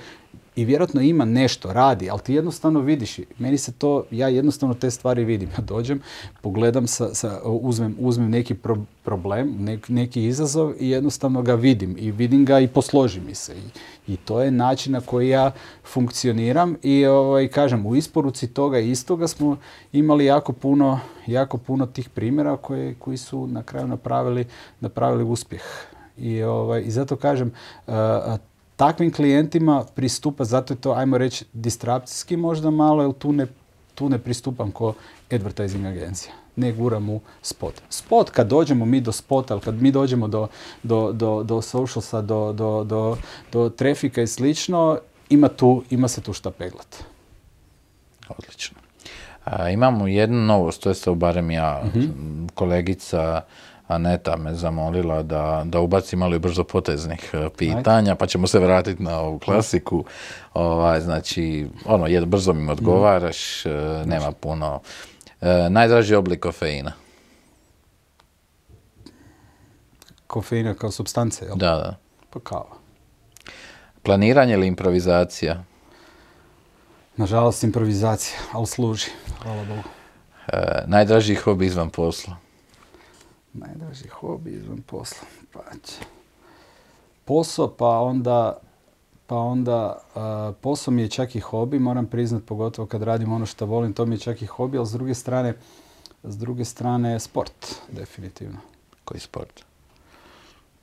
i vjerojatno ima nešto, radi, ali ti jednostavno vidiš, meni se to, ja jednostavno te stvari vidim. Ja dođem, pogledam, sa, sa, uzmem, uzmem neki problem, neki izazov i jednostavno ga vidim i vidim ga i posloži mi se. I, i to je način na koji ja funkcioniram i ovaj, kažem, u isporuci toga istoga smo imali jako puno, jako puno tih primjera koje, koji su na kraju napravili, napravili uspjeh. I, ovaj, I zato kažem, takvim klijentima pristupa, zato je to, ajmo reći, distrapcijski možda malo, jer tu ne, tu ne pristupam ko advertising agencija. Ne guram u spot. Spot, kad dođemo mi do spota, ali kad mi dođemo do, do, do, do socialsa, do, do, do, do trafika i slično, ima, tu, ima se tu šta peglat. Odlično. imamo jednu novost, to je barem ja, mhm. kolegica Aneta me zamolila da, da ubaci malo brzo poteznih e, pitanja, pa ćemo se vratiti na ovu klasiku. Ovaj, znači, ono, jed, brzo mi odgovaraš, e, nema puno. E, najdraži oblik kofeina? Kofeina kao substance, jel? Da, da. Pa kava. Planiranje ili improvizacija? Nažalost, improvizacija, ali služi. Hvala Bogu. E, najdraži hobi izvan posla? Najdraži hobi izvan posla. Pa Posao, pa onda, pa onda posao mi je čak i hobi, moram priznat, pogotovo kad radim ono što volim, to mi je čak i hobi, ali s druge strane, s druge strane sport, definitivno. Koji sport?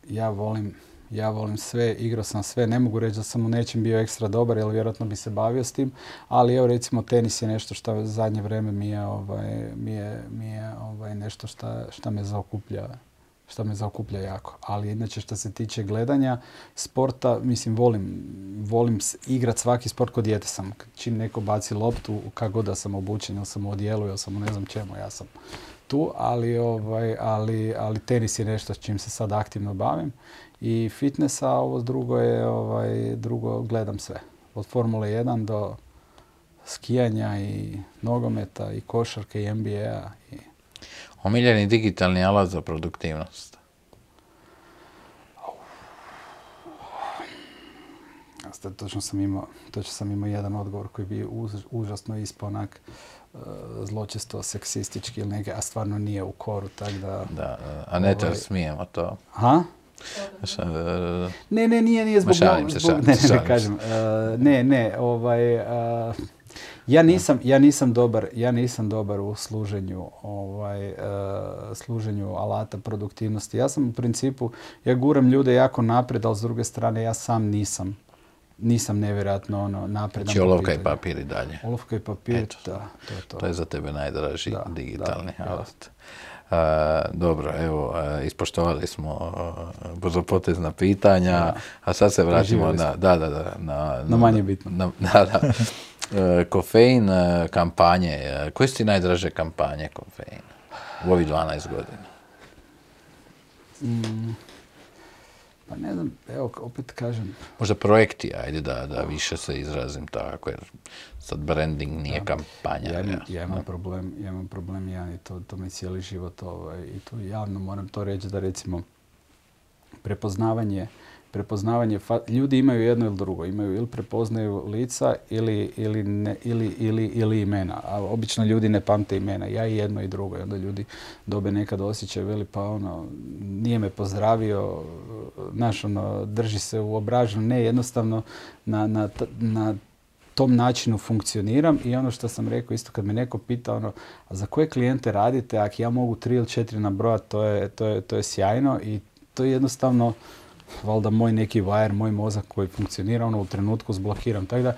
Ja volim, ja volim sve, igrao sam sve, ne mogu reći da sam u nečem bio ekstra dobar, jer vjerojatno bi se bavio s tim, ali evo recimo tenis je nešto što zadnje vrijeme mi je, ovaj, mi je, mi je ovaj, nešto što me zaokuplja što me zaokuplja jako. Ali inače što se tiče gledanja sporta, mislim volim, volim igrat svaki sport kod dijete sam. Čim neko baci loptu, kako da sam obučen, ili sam u odijelu, ili sam u ne znam čemu, ja sam tu, ali, ovaj, ali, ali tenis je nešto s čim se sad aktivno bavim i fitness, a ovo drugo je, ovaj, drugo gledam sve. Od Formule 1 do skijanja i nogometa i košarke i NBA. I... Omiljeni digitalni alat za produktivnost? Točno sam imao, točno sam imao jedan odgovor koji bi užasno ispao onak uh, zločesto, seksistički ili neke, a stvarno nije u koru, tako da... Da, a ne ovaj, smijemo to. Ha? Ne, ne, nije, nije zbog... Šalim se, šalim ne, ne, ne, kažem. Uh, ne, ne, ovaj... Uh, ja nisam, ja nisam dobar, ja nisam dobar u služenju, ovaj, uh, služenju alata produktivnosti. Ja sam u principu, ja guram ljude jako naprijed, ali s druge strane ja sam nisam nisam nevjerojatno ono napredan. Znači olovka i papir i dalje. Olovka i papir, da, to je to. To je za tebe najdraži digitalni alat. Dobro, evo, ispoštovali smo brzopotezna pitanja, a sad se vratimo na, da, da, da, na, na manje bitno. Na, da, da. kofein kampanje, koje su ti najdraže kampanje kofein u ovih 12 godina? Mm. Pa ne znam, evo, opet kažem. Možda projekti, ajde da, da više se izrazim tako, jer sad branding nije kampanja. Ja, imam, ja imam problem, ja imam problem ja i to, to mi cijeli život ovaj, i to javno moram to reći da recimo prepoznavanje prepoznavanje, ljudi imaju jedno ili drugo, imaju ili prepoznaju lica ili, ili, ne, ili, ili, ili imena, a obično ljudi ne pamte imena, ja i jedno i drugo, i onda ljudi dobe nekad osjećaj, veli pa ono, nije me pozdravio, znaš ono, drži se u obražu, ne, jednostavno na, na, na tom načinu funkcioniram i ono što sam rekao isto kad me neko pita ono, a za koje klijente radite, ako ja mogu tri ili četiri nabrojati, to je, to, je, to je sjajno i to je jednostavno valjda moj neki wire, moj mozak koji funkcionira, ono u trenutku zblokiram. Tako da,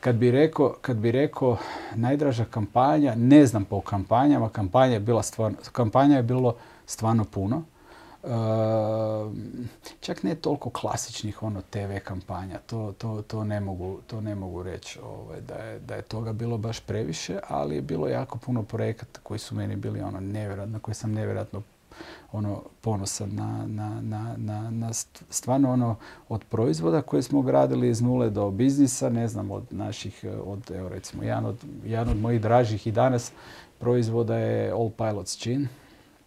kad bi rekao, kad bi rekao najdraža kampanja, ne znam po kampanjama, kampanja je bila stvarno, kampanja je bilo stvarno puno. Uh, čak ne toliko klasičnih ono TV kampanja, to, to, to, ne, mogu, to ne mogu reći ovaj, da, je, da je toga bilo baš previše, ali je bilo jako puno projekata koji su meni bili ono nevjerojatno, na koje sam nevjerojatno ono ponosan na, na, na, na, stvarno ono od proizvoda koje smo gradili iz nule do biznisa, ne znam, od naših, od, evo recimo, jedan od, jedan od mojih dražih i danas proizvoda je All Pilots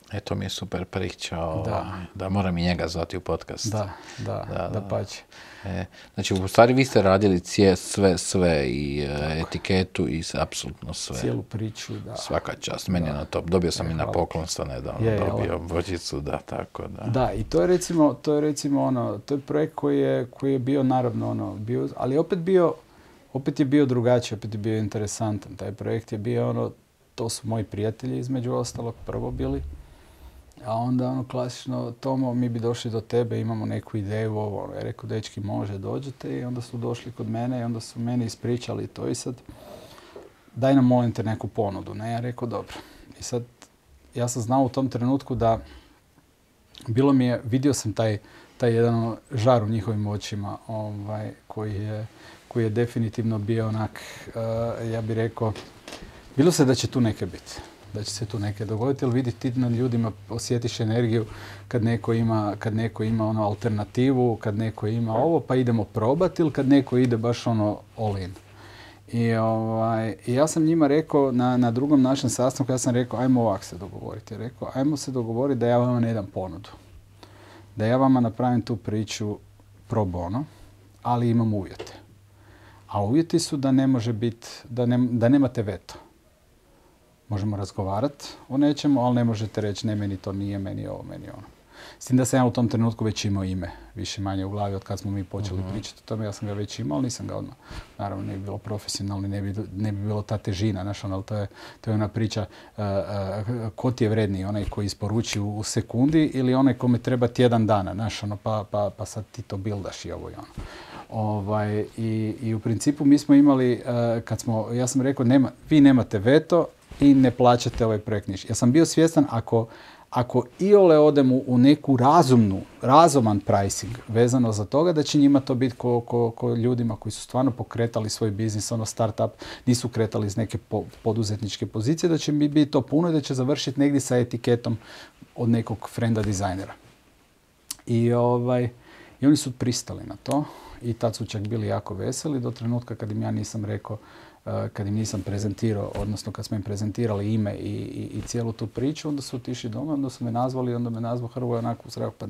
Gin Eto mi je super priča, da. da moram i njega zvati u podcast. Da, da, da, da. E, znači, u stvari vi ste radili cije, sve, sve i e, etiketu i apsolutno sve. Cijelu priču, da. Svaka čast, meni je na top. Dobio sam e, i na poklonstvo nedavno, je, dobio vođicu, da, tako da. Da, i to je recimo, to je recimo ono, to je projekt koji je, koji je bio naravno ono, bio, ali opet bio, opet je bio drugačiji, opet je bio interesantan. Taj projekt je bio ono, to su moji prijatelji između ostalog prvo bili a onda ono klasično, Tomo, mi bi došli do tebe, imamo neku ideju, ovo, ono, ja rekao, dečki, može, dođete i onda su došli kod mene i onda su meni ispričali to i sad, daj nam molim te neku ponudu, ne, ja rekao, dobro. I sad, ja sam znao u tom trenutku da, bilo mi je, vidio sam taj, taj jedan ono, žar u njihovim očima, ovaj, koji je, koji je definitivno bio onak, uh, ja bih rekao, bilo se da će tu neke biti da će se tu neke dogoditi, ali vidi ti na ljudima osjetiš energiju kad neko ima, kad neko ima ono alternativu, kad neko ima ovo, pa idemo probati ili kad neko ide baš ono all in. I, ovaj, ja sam njima rekao na, na drugom našem sastanku, ja sam rekao ajmo ovak se dogovoriti. Rekao ajmo se dogovoriti da ja vama ne dam ponudu. Da ja vama napravim tu priču pro bono, ali imam uvjete. A uvjeti su da ne može biti, da, da nemate veto možemo razgovarati o nečemu, ali ne možete reći ne meni to nije, meni ovo, meni ono. S tim da sam ja u tom trenutku već imao ime, više manje u glavi od kad smo mi počeli uh pričati o tome, ja sam ga već imao, ali nisam ga odmah. Naravno, ne bi bilo profesionalno, ne bi, ne bi bilo ta težina, znaš, ono, to je, to je ona priča uh, uh, ko ti je vredniji, onaj koji isporuči u, sekundi ili onaj kome treba tjedan dana, znaš, ono, pa, pa, pa sad ti to bildaš i ovo i ono. Ovaj, i, I u principu mi smo imali, uh, kad smo, ja sam rekao, nema, vi nemate veto, i ne plaćate ovaj projekt niš. Ja sam bio svjestan ako, ako iole odem u neku razumnu, razuman pricing vezano za toga, da će njima to biti ko, ko, ko ljudima koji su stvarno pokretali svoj biznis, ono startup, nisu kretali iz neke poduzetničke pozicije, da će mi biti to puno i da će završiti negdje sa etiketom od nekog frenda dizajnera. I, ovaj, I oni su pristali na to i tad su čak bili jako veseli do trenutka kad im ja nisam rekao kad im nisam prezentirao, odnosno kad smo im prezentirali ime i, i, i cijelu tu priču, onda su otišli doma, onda su me nazvali, onda me nazvao Hrvoje onako u Pa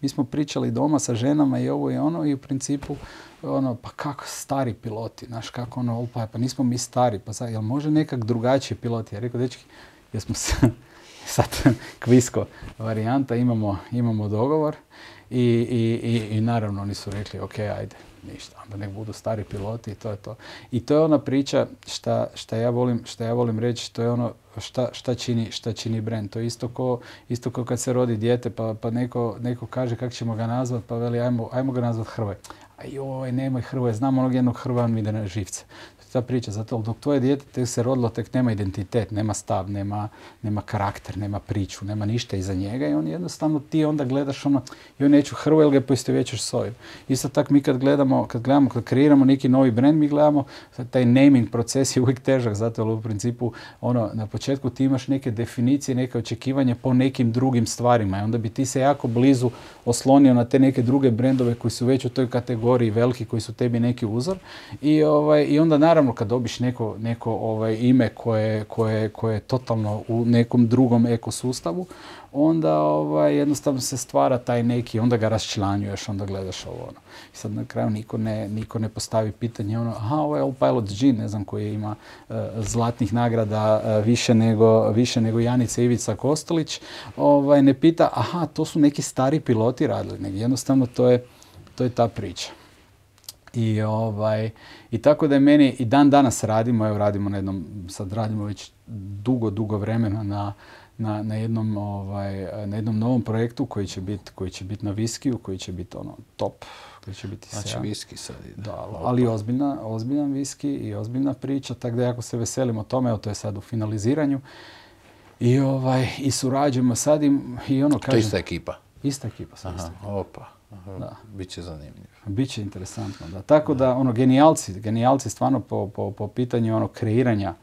mi smo pričali doma sa ženama i ovo i ono i u principu ono, pa kako stari piloti, znaš, kako ono, pa, pa nismo mi stari, pa sad, jel može nekak drugačiji piloti? Ja rekao, dečki, jesmo se, sad kvisko varijanta, imamo, imamo dogovor i, i, i naravno oni su rekli, ok, ajde, ništa. Onda nek budu stari piloti i to je to. I to je ona priča šta, šta, ja, volim, šta ja volim reći, to je ono šta, šta, čini, šta čini brand. To je isto ko, isto ko kad se rodi dijete pa, pa neko, neko kaže kako ćemo ga nazvat pa veli ajmo, ajmo ga nazvat Hrvoje. A joj, nemoj Hrvoje, znam onog jednog Hrvoja, on mi ide na živce. Ta priča, zato dok tvoje dijete tek se rodilo, tek nema identitet, nema stav, nema, nema karakter, nema priču, nema ništa iza njega i on jednostavno ti onda gledaš ono, joj neću hrvu, jel ga poistovjećaš s ovim. Isto tako mi kad gledamo, kad gledamo, kad kreiramo neki novi brand, mi gledamo, taj naming proces je uvijek težak, zato u principu ono, na početku ti imaš neke definicije, neke očekivanja po nekim drugim stvarima i onda bi ti se jako blizu oslonio na te neke druge brendove koji su već u toj kategoriji veliki, koji su tebi neki uzor i, ovaj, i onda naravno kad dobiš neko, neko ovaj, ime koje, koje, koje je totalno u nekom drugom ekosustavu, onda ovaj, jednostavno se stvara taj neki, onda ga raščlanjuješ, onda gledaš ovo. Ono. I sad na kraju niko ne, niko ne postavi pitanje, ono, aha, ovo je Pilot G, ne znam, koji ima uh, zlatnih nagrada uh, više, nego, više nego Janica Ivica Kostolić, ovaj, ne pita, aha, to su neki stari piloti radili, nego jednostavno to je, to je ta priča. I, ovaj, I tako da je meni, i dan danas radimo, evo radimo na jednom, sad radimo već dugo, dugo vremena na, na, na, jednom, ovaj, na jednom novom projektu koji će biti koji će biti na viskiju, koji će biti ono top, koji će biti Znači viski sad ide. Da, ali ozbiljna, ozbiljan viski i ozbiljna priča, tako da jako se veselimo tome, evo to je sad u finaliziranju. I, ovaj, i surađujemo sad i, i ono kažem... To je ista ekipa? Ista ekipa. Sad Aha, opa. Da. Biće zanimljivo. Biće interesantno, da. Tako da, ono, genijalci, genijalci stvarno po, po, po pitanju ono kreiranja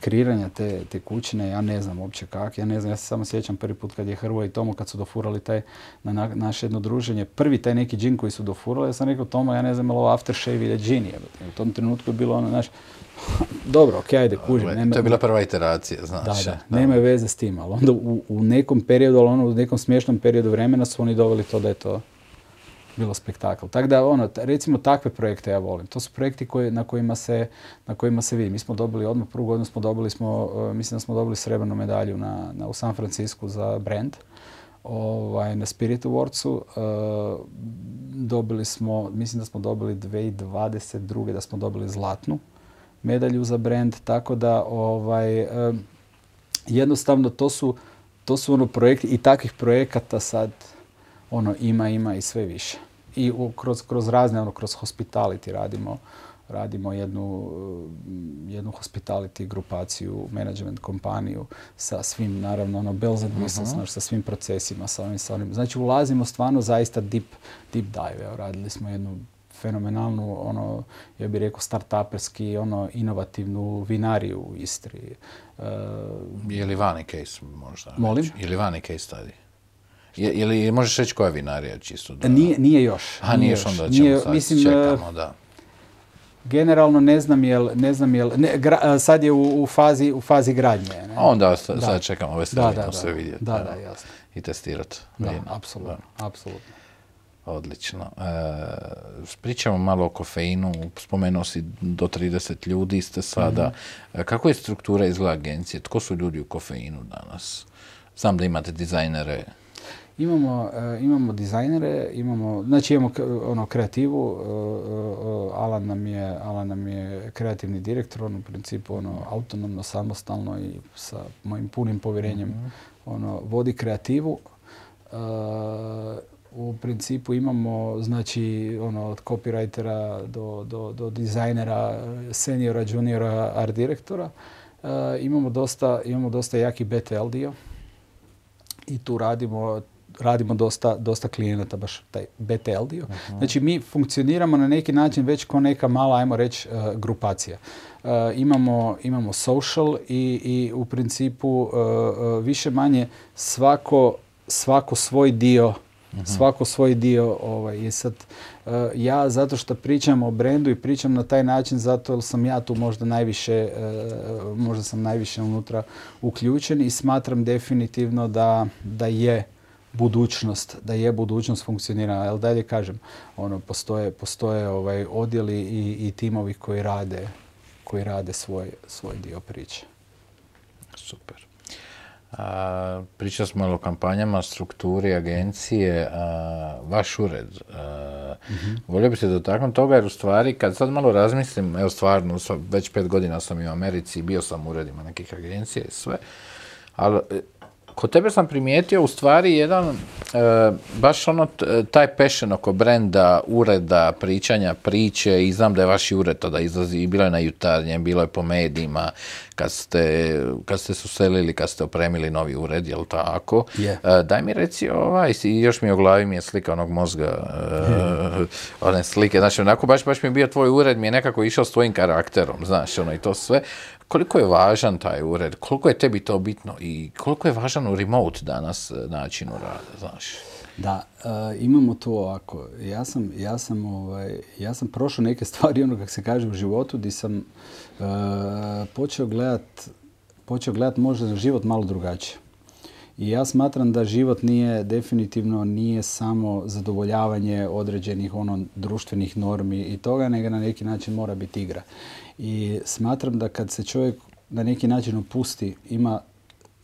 kreiranja te, te kućine, ja ne znam uopće kak, ja ne znam, ja se samo sjećam prvi put kad je Hrvo i Tomo kad su dofurali taj, na, naše jedno druženje, prvi taj neki džin koji su dofurali, ja sam rekao Tomo, ja ne znam, ovo aftershave ili džin je. U tom trenutku je bilo ono, znaš, dobro, ok, ajde, kužim. Nema, to je bila prva iteracija, znaš. Da, da, nema veze s tim, ali onda u, u nekom periodu, ali ono, u nekom smiješnom periodu vremena su oni doveli to da je to bilo spektakl. Tako da, ono, recimo takve projekte ja volim. To su projekti koji, na, kojima se, na kojima se vidi. Mi smo dobili odmah prvu godinu smo dobili smo, uh, mislim da smo dobili srebrnu medalju na, na, u San Francisco za brand ovaj, na Spirit Awardsu. Uh, dobili smo, mislim da smo dobili 2022. da smo dobili zlatnu medalju za brand, tako da ovaj, uh, jednostavno to su, to su ono projekti i takvih projekata sad ono ima, ima i sve više. I u, kroz, kroz razne, ono, kroz hospitality radimo, radimo jednu, jednu hospitality grupaciju, management kompaniju sa svim, naravno, ono, bells and whistles, uh sa svim procesima, sa ovim, sa onim. Znači, ulazimo stvarno zaista deep, deep dive. Evo, radili smo jednu fenomenalnu, ono, ja bih rekao, startuperski, ono, inovativnu vinariju u Istri. Uh, je li vani case možda? Molim? Je li vani case study? Je, ili možeš reći koja vinarija čisto? Da... Nije, nije još. A nije još, onda ćemo nije, sad, mislim, čekamo, da. Generalno ne znam jel, ne znam jel, ne, gra, sad je u, u, fazi, u fazi gradnje. Ne? A onda sad, da. sad čekamo ove stvari, da, da, sve vidjeti. Da, da, jasno. I testirati. Da, apsolutno, apsolutno. Odlično. E, pričamo malo o kofeinu, spomenuo si do 30 ljudi ste sada. Mm-hmm. Kako je struktura izgleda agencije? Tko su ljudi u kofeinu danas? Znam da imate dizajnere, Imamo, uh, imamo dizajnere, imamo, znači imamo ono kreativu, uh, Alan, nam je, Alan nam je kreativni direktor, on u principu ono autonomno, samostalno i sa mojim punim povjerenjem mm-hmm. ono vodi kreativu. u principu imamo znači ono od copywritera do, do, do dizajnera, seniora, juniora, art direktora. imamo dosta, imamo dosta jaki BTL dio i tu radimo radimo dosta, dosta klijenata, baš taj BTL dio. Znači mi funkcioniramo na neki način već kao neka mala, ajmo reći, uh, grupacija. Uh, imamo, imamo social i, i u principu uh, više manje svako, svako svoj dio Svako svoj dio ovaj, je sad ja zato što pričam o brendu i pričam na taj način zato jer sam ja tu možda najviše možda sam najviše unutra uključen i smatram definitivno da, da je budućnost, da je budućnost funkcionirana. Ali dalje kažem, ono, postoje, postoje ovaj, odjeli i, i timovi koji rade, koji rade svoj, svoj dio priče. Super. A, pričali smo o kampanjama, strukturi, agencije, a, vaš ured. A, mm Volio bi se dotaknuti toga jer u stvari kad sad malo razmislim, evo stvarno, već pet godina sam i u Americi, bio sam u uredima nekih agencija i sve, ali Kod tebe sam primijetio u stvari jedan, e, baš ono, t- taj passion oko brenda, ureda, pričanja, priče i znam da je vaš ured tada izlazi i bilo je na jutarnjem, bilo je po medijima kad ste, kad ste se uselili, kad ste opremili novi ured, jel tako? Je. E, daj mi reci ovaj, još mi u glavi mi je slika onog mozga, e, one slike, znači onako baš, baš mi je bio tvoj ured, mi je nekako išao s tvojim karakterom, znaš, ono i to sve. Koliko je važan taj ured, koliko je tebi to bitno i koliko je važan u remote danas e, načinu rada, znaš? Da, e, imamo to ovako. Ja sam, ja sam, ovaj, ja sam prošao neke stvari, ono kako se kaže u životu, di sam e, počeo gledat, počeo gledat možda život malo drugačije. I ja smatram da život nije definitivno nije samo zadovoljavanje određenih ono društvenih normi i toga, nego na neki način mora biti igra. I smatram da kad se čovjek na neki način opusti, ima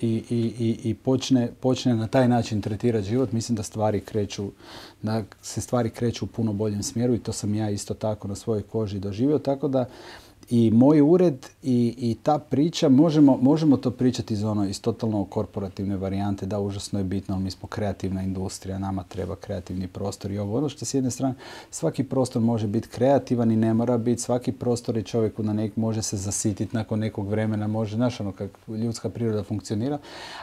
i, i, i, i počne, počne na taj način tretirati život, mislim da stvari kreću, da se stvari kreću u puno boljem smjeru i to sam ja isto tako na svojoj koži doživio, tako da i moj ured i, i ta priča, možemo, možemo to pričati iz, ono, iz totalno korporativne varijante, da užasno je bitno, ali mi smo kreativna industrija, nama treba kreativni prostor i ovo. Ono što s jedne strane, svaki prostor može biti kreativan i ne mora biti, svaki prostor je čovjeku na nek, može se zasititi nakon nekog vremena, može, znaš ono kako ljudska priroda funkcionira,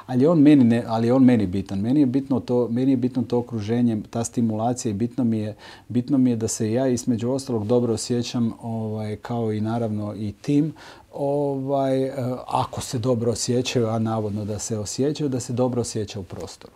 ali on meni, ne, ali on meni bitan. Meni je bitno to, meni je bitno to okruženje, ta stimulacija i bitno mi je, bitno mi je da se ja između ostalog dobro osjećam ovaj, kao i naravno i tim, ovaj, e, ako se dobro osjećaju, a navodno da se osjećaju, da se dobro osjeća u prostoru.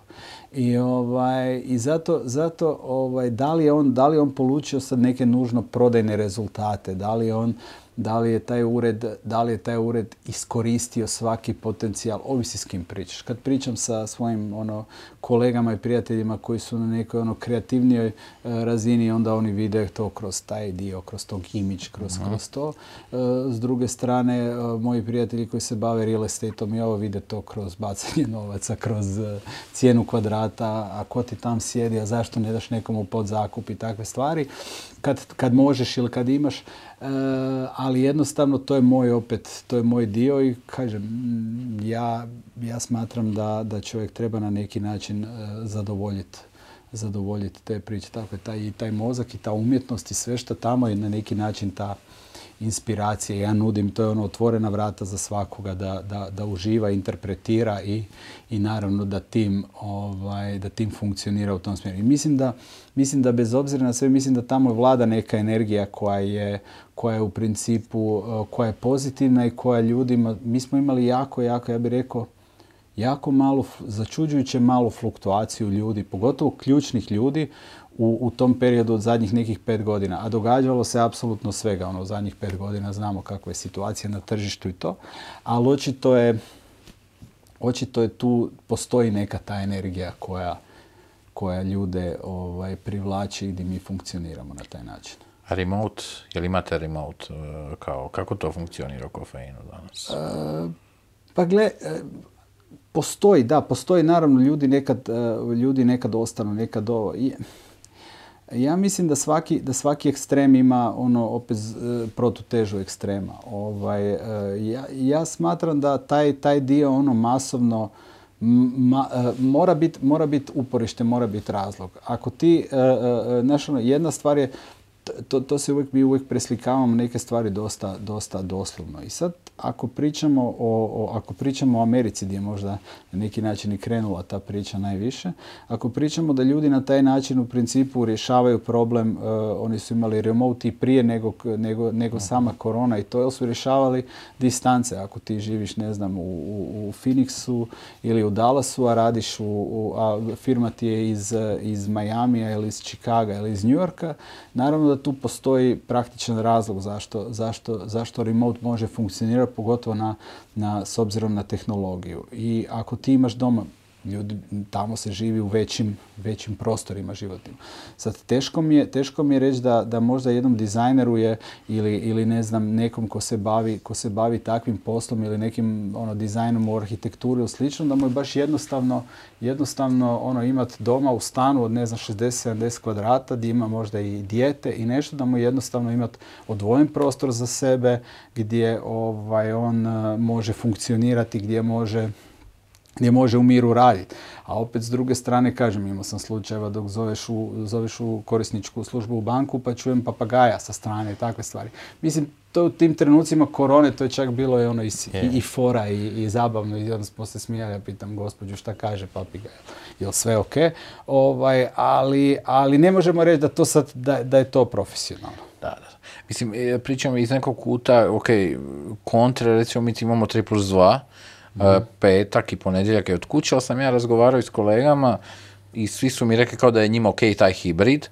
I, ovaj, i zato, zato ovaj, da, li je on, da li on polučio sad neke nužno prodajne rezultate, da li je on da li je taj ured, da li je taj ured iskoristio svaki potencijal, ovisi s kim pričaš. Kad pričam sa svojim ono, kolegama i prijateljima koji su na nekoj ono, kreativnijoj e, razini, onda oni vide to kroz taj dio, kroz tog imidž, kroz, kroz to. E, s druge strane, e, moji prijatelji koji se bave real estateom i ovo vide to kroz bacanje novaca, kroz cijenu kvadrata, a ko ti tam sjedi, a zašto ne daš nekomu podzakup i takve stvari. Kad, kad možeš ili kad imaš, ali jednostavno to je moj opet, to je moj dio i kažem, ja, ja smatram da, da čovjek treba na neki način zadovoljiti zadovoljiti te priče. Tako je i taj mozak i ta umjetnost i sve što tamo je na neki način ta inspiracija. Ja nudim, to je ono otvorena vrata za svakoga da, da, da uživa, interpretira i, i naravno da tim, ovaj, da tim funkcionira u tom smjeru. I mislim da, mislim da bez obzira na sve, mislim da tamo vlada neka energija koja je, koja je u principu, koja je pozitivna i koja ljudima, mi smo imali jako, jako, ja bih rekao, jako malo, začuđujuće malu fluktuaciju ljudi, pogotovo ključnih ljudi u, u tom periodu od zadnjih nekih pet godina. A događalo se apsolutno svega. Ono, zadnjih pet godina znamo kakva je situacija na tržištu i to. Ali očito je, očito je tu, postoji neka ta energija koja, koja ljude ovaj, privlači gdje mi funkcioniramo na taj način. A remote, jel imate remote? E, kao, kako to funkcionira u kofeinu danas? E, pa gle, e, postoji, da, postoji naravno ljudi nekad, e, ljudi nekad ostanu, nekad ovo. Ja mislim da svaki, da svaki ekstrem ima ono opet e, protutežu ekstrema. Ovaj, e, ja, ja smatram da taj, taj dio ono masovno ma, mora biti mora bit uporište, mora biti razlog. Ako ti, znaš ono, jedna stvar je to, to se uvijek, mi uvijek preslikavamo neke stvari dosta, dosta doslovno. I sad, ako pričamo o, ako pričamo o Americi gdje je možda na neki način i krenula ta priča najviše, ako pričamo da ljudi na taj način u principu rješavaju problem, uh, oni su imali remote i prije nego, nego, nego sama korona i to su rješavali distance. Ako ti živiš, ne znam, u, u, u Phoenixu ili u Dallasu, a radiš u, a firma ti je iz, iz Majamija ili iz Chicaga ili iz New Yorka, naravno da tu postoji praktičan razlog zašto, zašto, zašto remote može funkcionirati, pogotovo na, na, s obzirom na tehnologiju. I ako ti imaš doma ljudi, tamo se živi u većim, većim prostorima životnim. Sad, teško mi je, teško mi je reći da, da možda jednom dizajneru je ili, ili ne znam, nekom ko se, bavi, ko se bavi takvim poslom ili nekim ono, dizajnom u arhitekturi ili slično, da mu je baš jednostavno, jednostavno ono, imati doma u stanu od ne znam 60-70 kvadrata gdje ima možda i dijete i nešto, da mu jednostavno imati odvojen prostor za sebe gdje ovaj, on može funkcionirati, gdje može gdje može u miru raditi. A opet s druge strane, kažem, imao sam slučajeva dok zoveš u, zoveš u korisničku službu u banku pa čujem papagaja sa strane i takve stvari. Mislim, to u tim trenucima korone, to je čak bilo i ono i, i, fora i, i, zabavno i onda smo se smijali, ja pitam gospođu šta kaže papigaj, jel sve ok, ovaj, ali, ali ne možemo reći da, to sad, da, da je to profesionalno. Da, da. Mislim, e, pričamo iz nekog kuta, ok, kontra, recimo mi imamo 3 plus 2, mm. petak i ponedjeljak je od kuće, ali sam ja razgovarao s kolegama i svi su mi rekli kao da je njima ok taj hibrid,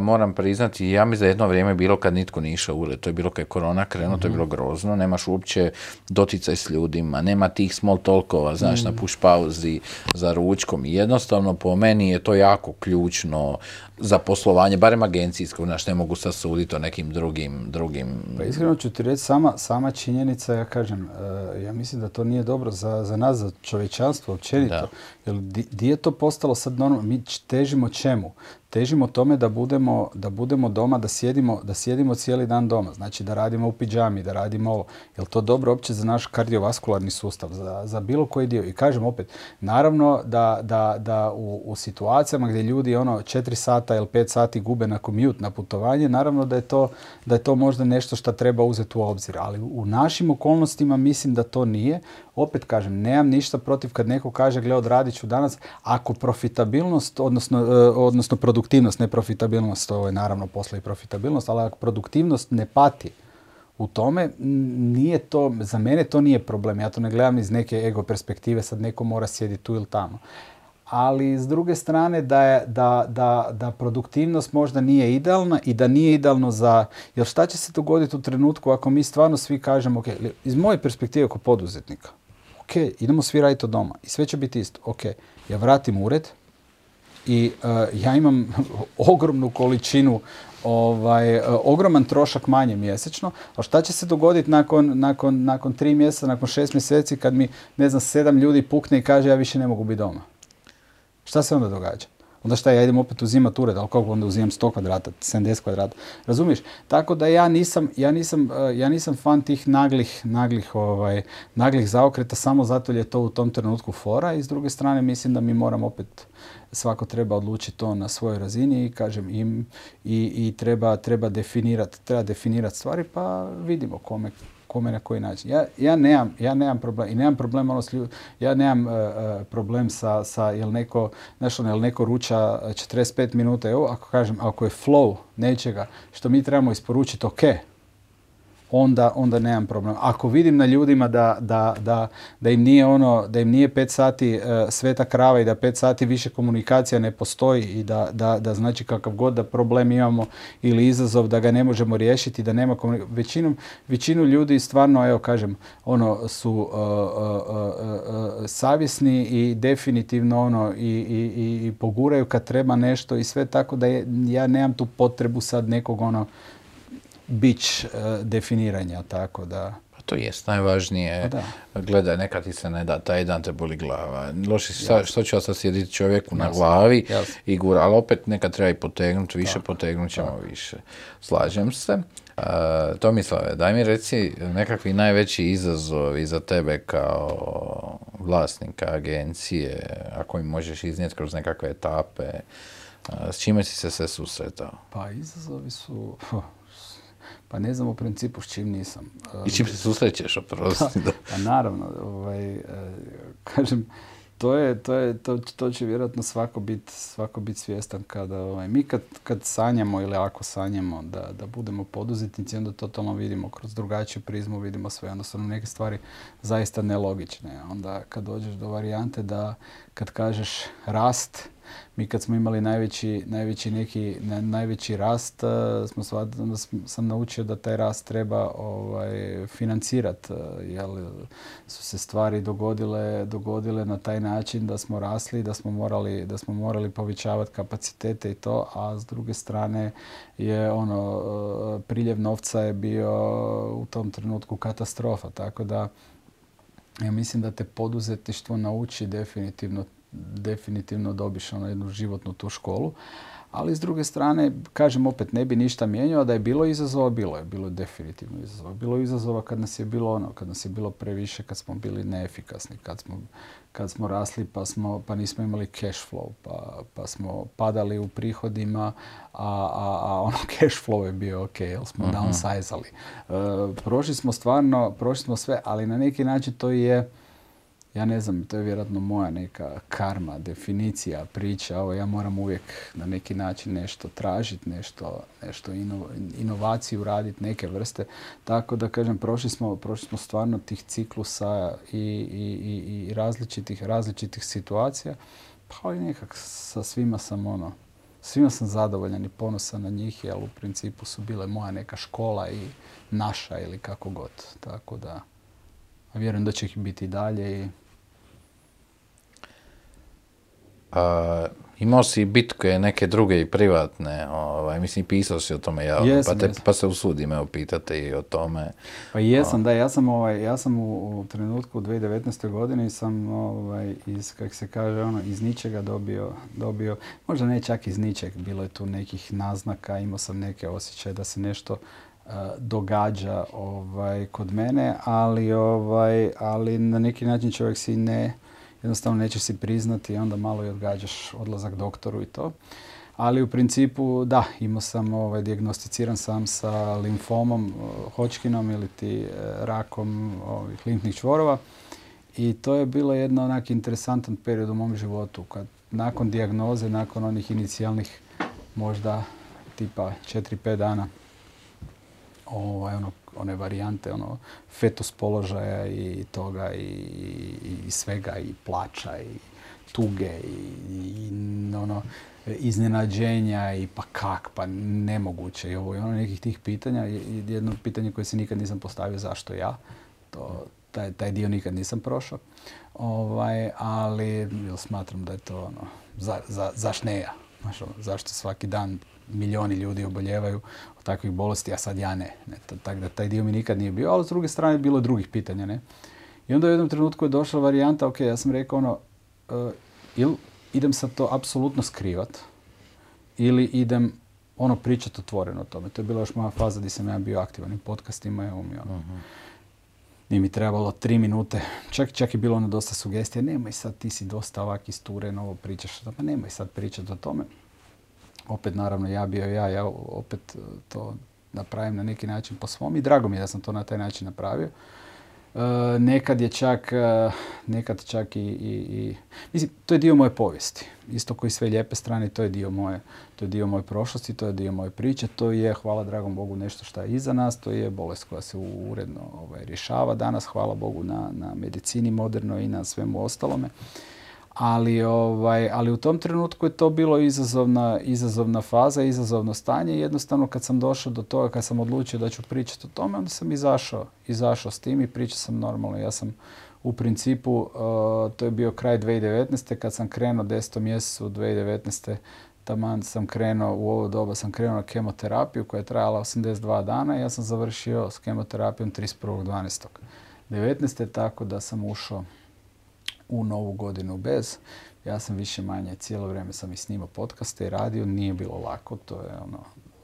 moram priznati, ja mi za jedno vrijeme bilo kad nitko nije išao ured, to je bilo kad je korona krenuo, to je bilo grozno, nemaš uopće doticaj s ljudima, nema tih small talkova, znaš, na mhm. push pauzi, za ručkom i jednostavno po meni je to jako ključno za poslovanje, barem agencijsko, znaš, ne mogu sad suditi o nekim drugim, drugim... Pa iskreno ću ti reći, sama, sama činjenica, ja kažem, e, ja mislim da to nije dobro za, za nas, za čovječanstvo općenito, jer di, je to postalo sad normalno, mi težimo čemu? Težimo tome da budemo, da budemo doma, da sjedimo, da sjedimo cijeli dan doma. Znači da radimo u pidžami, da radimo ovo. Je to dobro opće za naš kardiovaskularni sustav, za, za bilo koji dio? I kažem opet, naravno da, da, da u, u, situacijama gdje ljudi ono 4 sata ili 5 sati gube na commute, na putovanje, naravno da je to, da je to možda nešto što treba uzeti u obzir. Ali u našim okolnostima mislim da to nije opet kažem, nemam ništa protiv kad neko kaže, gle, odradit ću danas, ako profitabilnost, odnosno, e, odnosno produktivnost, ne profitabilnost, to je naravno posle i profitabilnost, ali ako produktivnost ne pati u tome, nije to, za mene to nije problem. Ja to ne gledam iz neke ego perspektive, sad neko mora sjediti tu ili tamo ali s druge strane da, je, da, da, da produktivnost možda nije idealna i da nije idealno za... Jer šta će se dogoditi u trenutku ako mi stvarno svi kažemo, ok, iz moje perspektive kao poduzetnika, ok, idemo svi raditi od doma i sve će biti isto. Ok, ja vratim ured i uh, ja imam ogromnu količinu ovaj, uh, ogroman trošak manje mjesečno, a šta će se dogoditi nakon, nakon, nakon tri mjeseca, nakon šest mjeseci kad mi, ne znam, sedam ljudi pukne i kaže ja više ne mogu biti doma? Šta se onda događa? Onda šta ja idem opet uzimati ured, ali kako onda uzimam 100 kvadrata, 70 kvadrata, razumiješ? Tako da ja nisam, ja nisam, eh, ja nisam fan tih naglih, naglih, ovaj, naglih zaokreta samo zato jer je to u tom trenutku fora i s druge strane mislim da mi moramo opet svako treba odlučiti to na svojoj razini i kažem im i, i treba, treba definirati treba definirati stvari pa vidimo kome kome na koji način. Ja, ja, nemam, ja nemam problem i nemam problem ono ja nemam uh, problem sa, sa jel neko, znaš ono, jel neko ruča 45 minuta, evo, ako kažem, ako je flow nečega što mi trebamo isporučiti, ok, onda, onda nemam problem. Ako vidim na ljudima da, da, da, da im nije ono, da im nije pet sati uh, sveta krava i da pet sati više komunikacija ne postoji i da, da, da znači kakav god da problem imamo ili izazov da ga ne možemo riješiti, da nema većinu, većinu ljudi stvarno, evo kažem, ono su uh, uh, savjesni i definitivno ono i, i, i poguraju kad treba nešto i sve tako da je, ja nemam tu potrebu sad nekog ono bić e, definiranja, tako da... Pa to jest najvažnije. Pa Gledaj, nekad ti se ne da, taj dan te boli glava. Loši, sa, što će sad sjediti čovjeku na glavi i gura, ali opet nekad treba i potegnuti, više potegnut ćemo više. Slažem se. Uh, Tomislave, daj mi reci nekakvi najveći izazovi za tebe kao vlasnika agencije, ako mi možeš iznijeti kroz nekakve etape, s čime si se sve susretao? Pa izazovi su, pa ne znam u principu s čim nisam. I čim se susrećeš, oprosti. Da, pa naravno, ovaj, e, kažem, to, je, to, je, to, to će vjerojatno svako biti svako bit svjestan kada ovaj, mi kad, kad sanjamo ili ako sanjamo da, da budemo poduzetnici, onda totalno vidimo kroz drugačiju prizmu, vidimo sve, jednostavno neke stvari zaista nelogične. Onda kad dođeš do varijante da kad kažeš rast, mi kad smo imali najveći, najveći neki, najveći rast, e, smo onda sam naučio da taj rast treba ovaj, financirati, e, jer su se stvari dogodile, dogodile na taj način da smo rasli, da smo morali, da smo morali povećavati kapacitete i to, a s druge strane je ono, e, priljev novca je bio u tom trenutku katastrofa, tako da ja mislim da te poduzetništvo nauči definitivno definitivno dobiš ono jednu životnu tu školu. Ali s druge strane, kažem opet, ne bi ništa mijenjao, da je bilo izazova, bilo je, bilo je definitivno izazova. Bilo je izazova kad nas je bilo ono, kad nas je bilo previše, kad smo bili neefikasni, kad smo, kad smo rasli pa, smo, pa nismo imali cash flow, pa, pa smo padali u prihodima, a, a, a ono cash flow je bio ok, jer smo uh downsizali. Uh, prošli smo stvarno, prošli smo sve, ali na neki način to je ja ne znam, to je vjerojatno moja neka karma, definicija, priča, ovo ja moram uvijek na neki način nešto tražiti, nešto, nešto inovaciju raditi, neke vrste. Tako da kažem, prošli smo, prošli smo stvarno tih ciklusa i, i, i različitih, različitih situacija, pa i nekak sa svima sam ono, svima sam zadovoljan i ponosan na njih, jer u principu su bile moja neka škola i naša ili kako god. Tako da, vjerujem da će ih biti i dalje i A, imao si bitke neke druge i privatne, ovaj, mislim pisao si o tome javno, pa, te, pa se usudim evo pitati i o tome. Pa jesam, da, ja sam, ovaj, ja sam u, u trenutku u 2019. godini sam ovaj, iz, kak se kaže, ono, iz ničega dobio, dobio, možda ne čak iz ničeg, bilo je tu nekih naznaka, imao sam neke osjećaje da se nešto događa ovaj, kod mene, ali, ovaj, ali na neki način čovjek si ne, jednostavno nećeš si priznati i onda malo i odgađaš odlazak doktoru i to. Ali u principu da, imao sam ovaj, diagnosticiran sam sa limfomom, Hočkinom ili ti e, rakom ovih limfnih čvorova. I to je bilo jedno onak interesantan period u mom životu. Kad nakon dijagnoze, nakon onih inicijalnih možda tipa 4-5 dana ovaj, ono, one varijante ono, fetus položaja i toga i, i, svega i plaća i tuge i, ono, iznenađenja i pa kak, pa nemoguće i ovo i ono nekih tih pitanja. Jedno pitanje koje se nikad nisam postavio zašto ja, to, taj, taj dio nikad nisam prošao. Ovaj, ali smatram da je to ono, za, za, zaš ne ja. Ono, zašto svaki dan milioni ljudi oboljevaju od takvih bolesti, a sad ja ne. ne Tako da taj dio mi nikad nije bio, ali s druge strane bilo drugih pitanja. Ne? I onda u jednom trenutku je došla varijanta, ok, ja sam rekao ono, uh, ili idem sad to apsolutno skrivat, ili idem ono pričati otvoreno o tome. To je bila još moja faza gdje sam ja bio aktivan i podcastima i mi ono. uh Nije mi trebalo tri minute, čak, čak je bilo ono dosta sugestija, nemoj sad, ti si dosta ovak isturen, ovo pričaš, pa nemoj sad pričati o tome opet naravno ja bio ja, ja opet e, to napravim na neki način po svom i drago mi je da sam to na taj način napravio. E, nekad je čak, e, nekad čak i, i, i, mislim, to je dio moje povijesti. Isto koji sve lijepe strane, to je dio moje, to je dio moje prošlosti, to je dio moje priče, to je, hvala dragom Bogu, nešto što je iza nas, to je bolest koja se uredno ovaj, rješava danas, hvala Bogu na, na medicini modernoj i na svemu ostalome. Ali, ovaj, ali u tom trenutku je to bilo izazovna, izazovna faza, izazovno stanje. Jednostavno kad sam došao do toga, kad sam odlučio da ću pričati o tome, onda sam izašao, izašao s tim i pričao sam normalno. Ja sam u principu, uh, to je bio kraj 2019. kad sam krenuo 10. mjesecu 2019. Taman sam krenuo, u ovo doba sam krenuo na kemoterapiju koja je trajala 82 dana i ja sam završio s kemoterapijom 31.12. 19. tako da sam ušao u novu godinu bez. Ja sam više manje, cijelo vrijeme sam i snimao podcaste i radio, nije bilo lako, to je ono,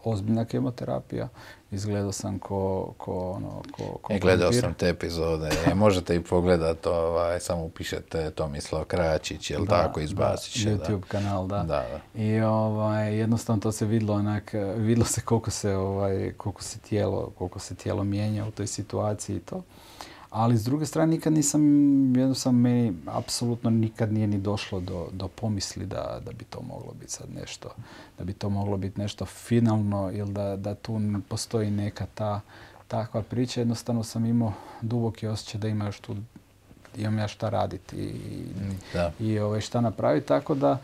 ozbiljna kemoterapija. Izgledao sam ko, ko ono, ko, ko e, gledao sam te epizode. E, možete i pogledati, ovaj, samo upišete Tomislav Krajačić, jel da, tako, izbacit će. YouTube kanal, da. da, I ovaj, jednostavno to se vidlo onak, vidlo se koliko se, ovaj, koliko se tijelo, koliko se tijelo mijenja u toj situaciji i to. Ali s druge strane nikad nisam, jednostavno meni apsolutno nikad nije ni došlo do, do pomisli da, da bi to moglo biti sad nešto, da bi to moglo biti nešto finalno ili da, da tu postoji neka ta takva priča. Jednostavno sam imao duboki osjećaj da ima još tu imam ja šta raditi i, i ovaj, šta napraviti. Tako da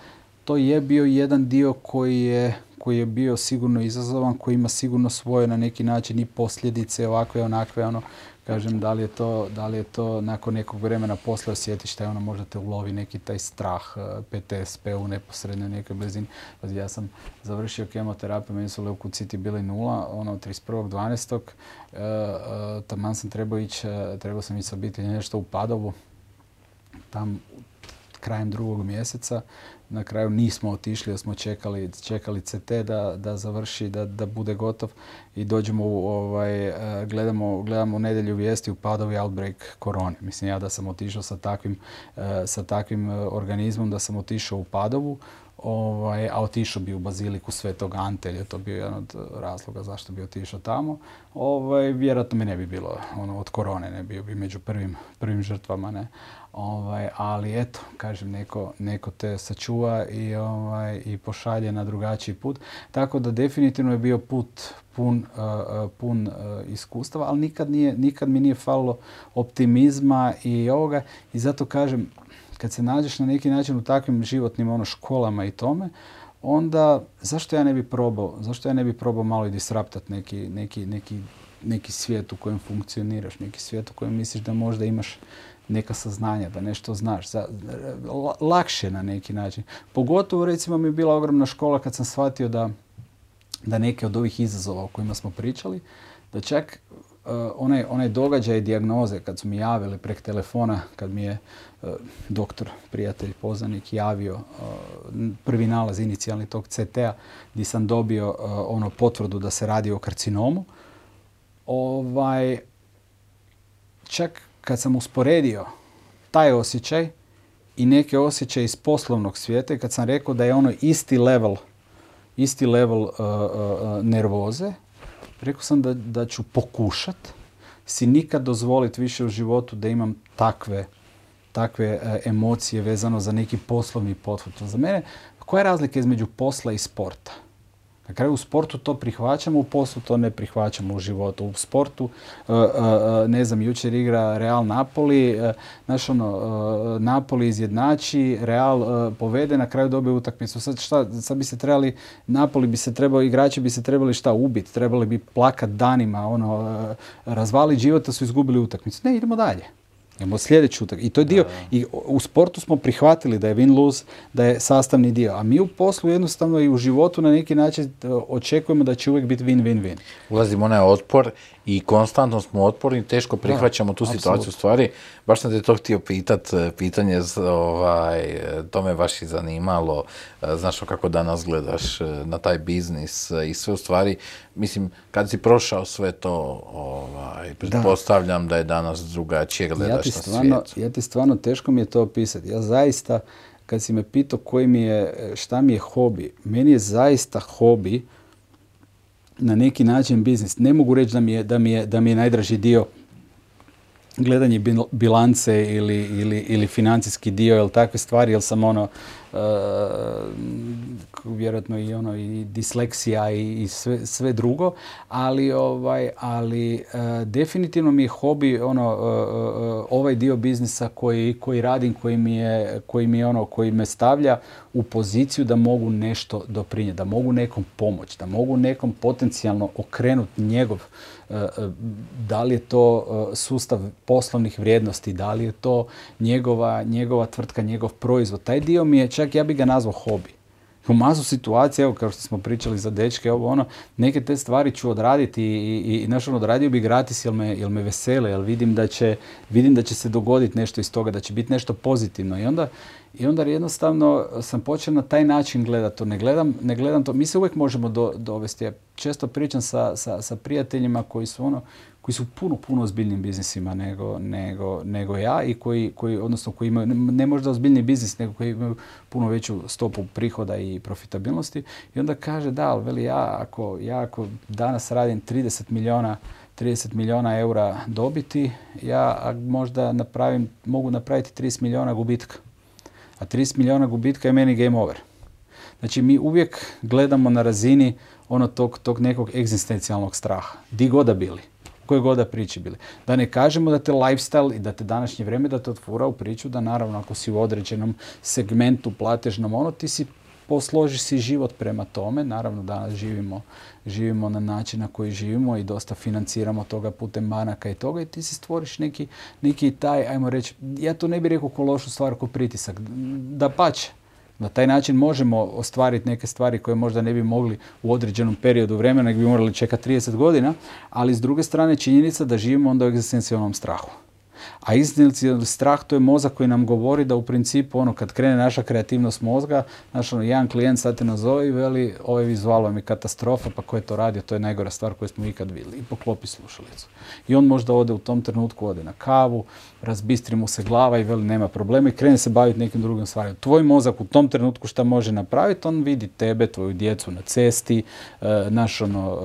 to je bio jedan dio koji je, koji je bio sigurno izazovan, koji ima sigurno svoje na neki način i posljedice ovakve, onakve, ono, kažem, da li je to, da li je to nakon nekog vremena posle osjetiš taj ono možda te ulovi neki taj strah, eh, PTSP u neposrednoj nekoj blizini. Ja sam završio kemoterapiju, meni su leukociti bili nula, ono 31.12. E, e, taman sam trebao ići, trebao sam ići sa obitelji nešto u Padovu. Tam krajem drugog mjeseca. Na kraju nismo otišli jer smo čekali, čekali CT da, da završi, da, da bude gotov i dođemo u, ovaj, e, gledamo, gledamo u nedjelju vijesti u padovi outbreak korone. Mislim ja da sam otišao sa takvim, e, sa takvim e, organizmom, da sam otišao u padovu, ovaj, a otišao bi u baziliku Svetog Ante, je to bio jedan od razloga zašto bi otišao tamo. Ovaj, vjerojatno mi ne bi bilo ono, od korone, ne bio bi među prvim, prvim žrtvama. Ne. Ovaj, ali eto, kažem, neko, neko te sačuva i, ovaj, i pošalje na drugačiji put. Tako da definitivno je bio put pun, uh, pun uh, iskustava, ali nikad, nije, nikad mi nije falilo optimizma i ovoga. I zato kažem, kad se nađeš na neki način u takvim životnim ono, školama i tome, onda zašto ja ne bi probao, zašto ja ne bi probao malo i disraptat neki, neki, neki, neki svijet u kojem funkcioniraš, neki svijet u kojem misliš da možda imaš neka saznanja, da nešto znaš. Za, lakše na neki način. Pogotovo recimo mi je bila ogromna škola kad sam shvatio da, da neke od ovih izazova o kojima smo pričali, da čak onaj, onaj događaj dijagnoze kad su mi javili prek telefona, kad mi je uh, doktor, prijatelj, poznanik javio uh, prvi nalaz inicijalni tog CT-a gdje sam dobio ono potvrdu da se radi o karcinomu, ovaj, čak kad sam usporedio taj osjećaj i neke osjećaje iz poslovnog svijeta i kad sam rekao da je ono isti level, isti level nervoze, rekao sam da, da ću pokušat si nikad dozvoliti više u životu da imam takve, takve uh, emocije vezano za neki poslovni pothvat. Za mene, koja je razlika između posla i sporta? Na kraju u sportu to prihvaćamo, u poslu to ne prihvaćamo u životu. U sportu, e, e, e, ne znam, jučer igra Real Napoli, znaš ono, Napoli izjednači, Real povede, na kraju dobije utakmicu. Sad šta, sad bi se trebali, Napoli bi se trebao, igrači bi se trebali šta ubiti, trebali bi plakat danima, ono, razvaliti život da su izgubili utakmicu. Ne, idemo dalje. Imamo sljedeći utak. I to je dio. I u sportu smo prihvatili da je win-lose, da je sastavni dio. A mi u poslu jednostavno i u životu na neki način e, očekujemo da će uvijek biti win-win-win. Ulazimo onaj otpor i konstantno smo otporni, teško prihvaćamo tu situaciju. U stvari, baš sam te to htio pitat, e, pitanje, ovaj, e, to me baš i zanimalo, znaš kako danas gledaš na taj biznis i sve u stvari, mislim, kad si prošao sve to, ovaj, pretpostavljam da. da je danas drugačije gledaš ja stvarno, Ja ti stvarno teško mi je to opisati. Ja zaista, kad si me pitao koji mi je, šta mi je hobi, meni je zaista hobi na neki način biznis. Ne mogu reći da mi je, da mi je, da mi je najdraži dio gledanje bilance ili, ili, ili financijski dio ili takve stvari, jer sam ono, vjerojatno i ono i disleksija i, i sve, sve drugo, ali ovaj ali uh, definitivno mi je hobi ono uh, ovaj dio biznisa koji, koji radim, koji mi je koji mi je ono koji me stavlja u poziciju da mogu nešto doprinijeti, da mogu nekom pomoći, da mogu nekom potencijalno okrenuti njegov da li je to sustav poslovnih vrijednosti, da li je to njegova, njegova tvrtka, njegov proizvod. Taj dio mi je, čak ja bih ga nazvao hobi. U masu situacija, evo kao što smo pričali za dečke, ovo ono, neke te stvari ću odraditi i, i, i ono, odradio bi gratis jer me, jel me vesele, jer vidim da će, vidim da će se dogoditi nešto iz toga, da će biti nešto pozitivno. I onda, i onda jednostavno sam počeo na taj način gledati to. Ne gledam, ne gledam to. Mi se uvijek možemo do, dovesti. Ja često pričam sa, sa, sa prijateljima koji su ono, koji su puno, puno ozbiljnim biznisima nego, nego, nego ja i koji, koji, odnosno koji imaju, ne možda ozbiljni biznis, nego koji imaju puno veću stopu prihoda i profitabilnosti. I onda kaže, da, ali veli ja ako, ja ako danas radim 30 milijuna 30 milijuna eura dobiti, ja možda napravim, mogu napraviti 30 milijuna gubitka. A 30 milijuna gubitka je meni game over. Znači mi uvijek gledamo na razini ono tog, tog nekog egzistencijalnog straha. Di god bili koje god da priči bili. Da ne kažemo da te lifestyle i da te današnje vrijeme da te otvora u priču da naravno ako si u određenom segmentu platežnom ono ti si posložiš si život prema tome. Naravno danas živimo, živimo na način na koji živimo i dosta financiramo toga putem banaka i toga i ti si stvoriš neki, neki taj, ajmo reći, ja to ne bih rekao ko lošu stvar, ko pritisak. Da pače, na taj način možemo ostvariti neke stvari koje možda ne bi mogli u određenom periodu vremena, nego bi morali čekati 30 godina, ali s druge strane činjenica da živimo onda u egzistencijalnom strahu. A ili strah to je mozak koji nam govori da u principu ono kad krene naša kreativnost mozga, znaš ono, jedan klijent sad te nazove i veli ovaj vizual vam je katastrofa, pa ko je to radio, to je najgora stvar koju smo ikad vidjeli i poklopi slušalicu. I on možda ode u tom trenutku, ode na kavu, razbistri mu se glava i veli nema problema i krene se baviti nekim drugim stvarima. Tvoj mozak u tom trenutku šta može napraviti, on vidi tebe, tvoju djecu na cesti, e, naš ono,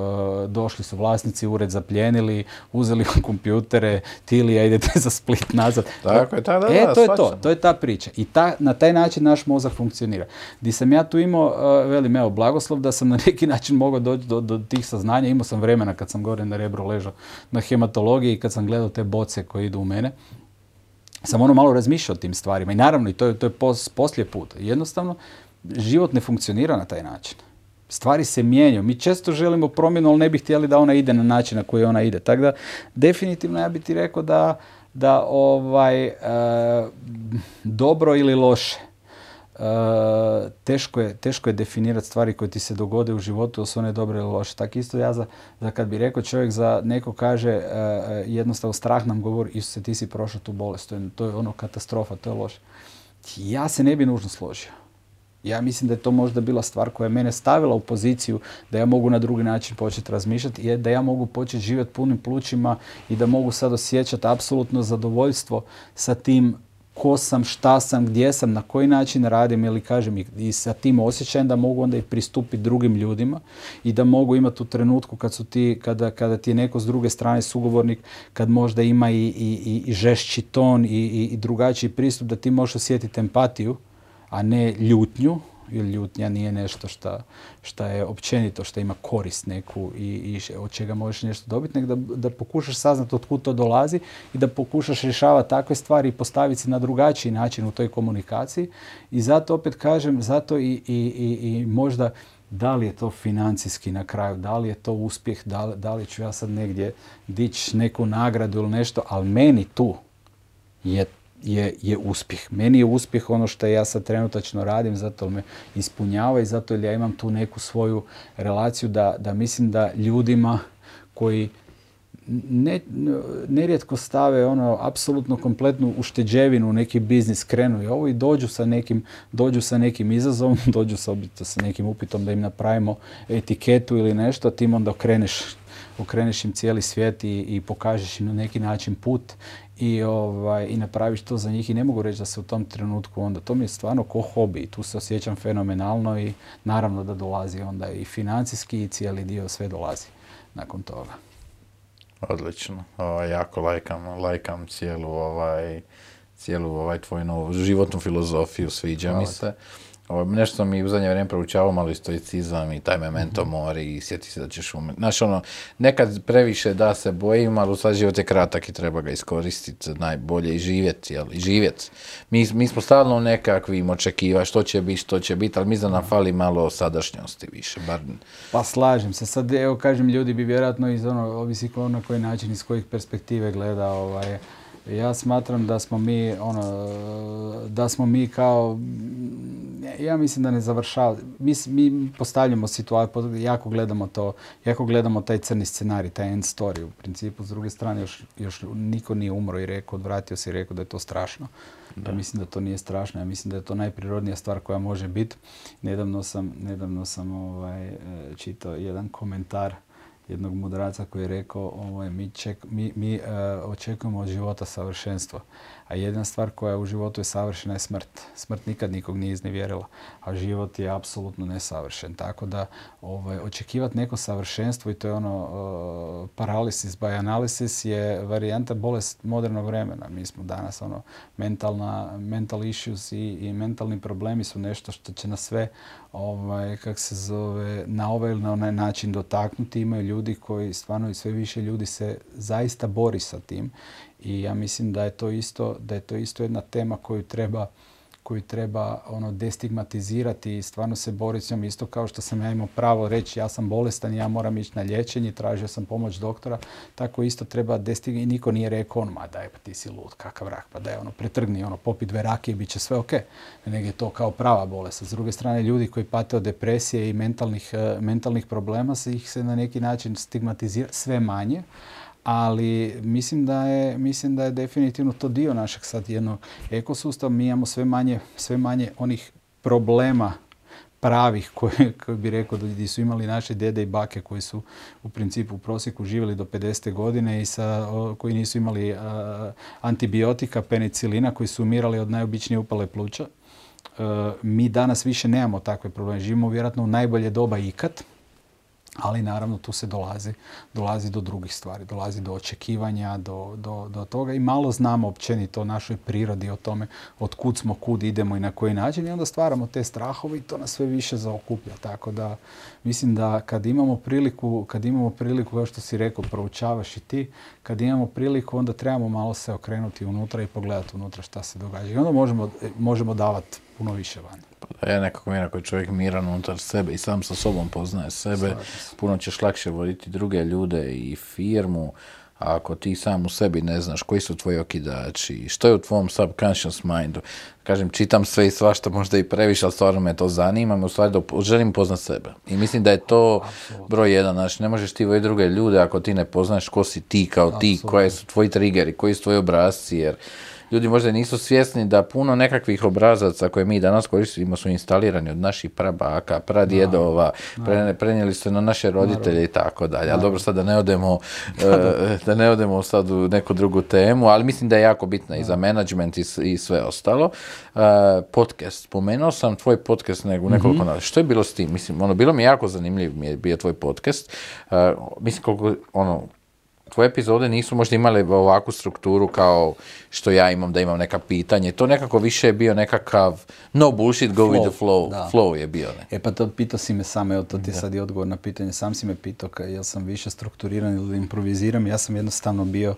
e, došli su vlasnici, ured zapljenili, uzeli kompjutere, Tilija idete za split nazad. Tako je, da, da, e, to je to, to je ta priča. I ta, na taj način naš mozak funkcionira. Di sam ja tu imao, uh, velim, evo, blagoslov da sam na neki način mogao doći do, do, tih saznanja. Imao sam vremena kad sam gore na rebro ležao na hematologiji i kad sam gledao te boce koje idu u mene sam ono malo razmišljao o tim stvarima i naravno i to je, to je poslije put. Jednostavno, život ne funkcionira na taj način. Stvari se mijenjaju. Mi često želimo promjenu, ali ne bi htjeli da ona ide na način na koji ona ide. Tako da, definitivno ja bih ti rekao da, da ovaj, e, dobro ili loše, teško, je, teško je definirati stvari koje ti se dogode u životu, da su one dobre ili loše. Tako isto ja za, za kad bi rekao čovjek za neko kaže e, jednostavno strah nam govori Isuse ti si prošao tu bolest, to je, to je ono katastrofa, to je loše. Ja se ne bi nužno složio. Ja mislim da je to možda bila stvar koja je mene stavila u poziciju da ja mogu na drugi način početi razmišljati i da ja mogu početi živjeti punim plućima i da mogu sad osjećati apsolutno zadovoljstvo sa tim ko sam, šta sam, gdje sam, na koji način radim ili kažem i sa tim osjećajem da mogu onda i pristupiti drugim ljudima i da mogu imati u trenutku kad su ti, kada, kada ti je neko s druge strane sugovornik, kad možda ima i, i, i žešći ton i, i drugačiji pristup, da ti možeš osjetiti empatiju a ne ljutnju, jer ljutnja nije nešto što je općenito, što ima korist neku i, i od čega možeš nešto dobiti, nego da, da pokušaš saznati od kud to dolazi i da pokušaš rješavati takve stvari i postaviti se na drugačiji način u toj komunikaciji. I zato opet kažem, zato i, i, i možda da li je to financijski na kraju, da li je to uspjeh, da li, da li ću ja sad negdje dići neku nagradu ili nešto, ali meni tu je je, je uspjeh. Meni je uspjeh ono što ja sad trenutačno radim, zato me ispunjava i zato ja imam tu neku svoju relaciju da, da mislim da ljudima koji ne, nerijetko stave ono apsolutno kompletnu ušteđevinu u neki biznis krenu i ovo i dođu sa nekim, dođu sa nekim izazovom, dođu sa, sa nekim upitom da im napravimo etiketu ili nešto, tim onda okreneš, okreneš im cijeli svijet i, i pokažeš im na neki način put i, ovaj, i napraviš to za njih i ne mogu reći da se u tom trenutku onda, to mi je stvarno ko hobi tu se osjećam fenomenalno i naravno da dolazi onda i financijski i cijeli dio sve dolazi nakon toga. Odlično, ovaj, jako lajkam, lajkam cijelu ovaj, cijelu ovaj tvoju novu životnu filozofiju, sviđa mi se. Ovo, nešto mi u zadnje vrijeme proučavao malo i stoicizam i taj memento mhm. mori i sjeti se da ćeš umjeti. Znaš, ono, nekad previše da se bojim, ali u sad život je kratak i treba ga iskoristiti najbolje i živjeti, jel? I živjeti. Mi, mi smo stalno nekakvim očekiva što će biti, što će biti, ali mislim da nam fali malo sadašnjosti više. Bar... Pa slažem se. Sad, evo, kažem, ljudi bi vjerojatno iz ono, ovisi na koji način, iz kojih perspektive gleda, ovaj, ja smatram da smo mi ono da smo mi kao ja mislim da ne završava mi, mi postavljamo situaciju jako gledamo to jako gledamo taj crni scenarij taj end story u principu s druge strane još, još niko nije umro i rekao odvratio se i rekao da je to strašno da. Ja mislim da to nije strašno ja mislim da je to najprirodnija stvar koja može biti nedavno sam nedavno sam ovaj e, čitao jedan komentar jednog mudraca koji je rekao ovaj, mi, ček, mi, mi uh, očekujemo od života savršenstvo. A jedna stvar koja u životu je savršena je smrt. Smrt nikad nikog nije iznevjerila, a život je apsolutno nesavršen. Tako da ovaj, očekivati neko savršenstvo i to je ono uh, paralysis by analysis je varijanta bolest modernog vremena. Mi smo danas ono mentalna, mental issues i, i mentalni problemi su nešto što će nas sve ovaj, kak se zove, na ovaj ili na onaj način dotaknuti. Imaju ljudi koji stvarno i sve više ljudi se zaista bori sa tim i ja mislim da je to isto, da je to isto jedna tema koju treba koju treba ono destigmatizirati i stvarno se boriti s njom isto kao što sam ja imao pravo reći ja sam bolestan i ja moram ići na liječenje, tražio sam pomoć doktora, tako isto treba destigmatizirati i niko nije rekao ono, ma daj pa ti si lud, kakav rak, pa daj ono pretrgni, ono popi dve rakije, bit će sve ok. Nego je to kao prava bolest. S druge strane ljudi koji pate od depresije i mentalnih, uh, mentalnih problema se ih se na neki način stigmatizira sve manje, ali mislim da je, mislim da je definitivno to dio našeg sad jednog ekosustava. Mi imamo sve manje, sve manje onih problema pravih koje, koje bi rekao da su imali naše dede i bake koji su u principu u prosjeku živjeli do 50. godine i sa, koji nisu imali antibiotika, penicilina, koji su umirali od najobičnije upale pluća. E, mi danas više nemamo takve probleme. Živimo vjerojatno u najbolje doba ikad ali naravno tu se dolazi, dolazi do drugih stvari, dolazi do očekivanja, do, do, do toga i malo znamo općenito o našoj prirodi, o tome od kud smo, kud idemo i na koji način i onda stvaramo te strahove i to nas sve više zaokuplja. Tako da mislim da kad imamo priliku, kad imamo priliku, kao što si rekao, proučavaš i ti, kad imamo priliku onda trebamo malo se okrenuti unutra i pogledati unutra šta se događa. I onda možemo, možemo davati puno više van. Pa je nekako mira koji čovjek miran unutar sebe i sam sa sobom poznaje sebe, puno ćeš lakše voditi druge ljude i firmu, a ako ti sam u sebi ne znaš koji su tvoji okidači, što je u tvom subconscious mindu. Kažem, čitam sve i svašta, možda i previše, ali stvarno me to zanima, u stvari da želim poznat sebe. I mislim da je to broj jedan, znači ne možeš ti voditi druge ljude ako ti ne poznaš ko si ti kao ti, koji su tvoji triggeri, koji su tvoji obrazci, jer ljudi možda nisu svjesni da puno nekakvih obrazaca koje mi danas koristimo su instalirani od naših prabaka, pradjedova, prenijeli su na naše roditelje i tako dalje. Ali dobro, sad da ne odemo, e, da ne odemo sad u neku drugu temu, ali mislim da je jako bitna i za management i, sve ostalo. Uh, podcast, spomenuo sam tvoj podcast nego nekoliko mm Što je bilo s tim? Mislim, ono, bilo mi jako zanimljiv mi je bio tvoj podcast. Uh, mislim, koliko, ono, tvoje epizode nisu možda imale ovakvu strukturu kao što ja imam, da imam neka pitanje. To nekako više je bio nekakav no bullshit, go with the flow. Flow je bio. Ne? E pa to pitao si me sam, evo to ti je sad i odgovor na pitanje. Sam si me pitao jel sam više strukturiran ili improviziram. Ja sam jednostavno bio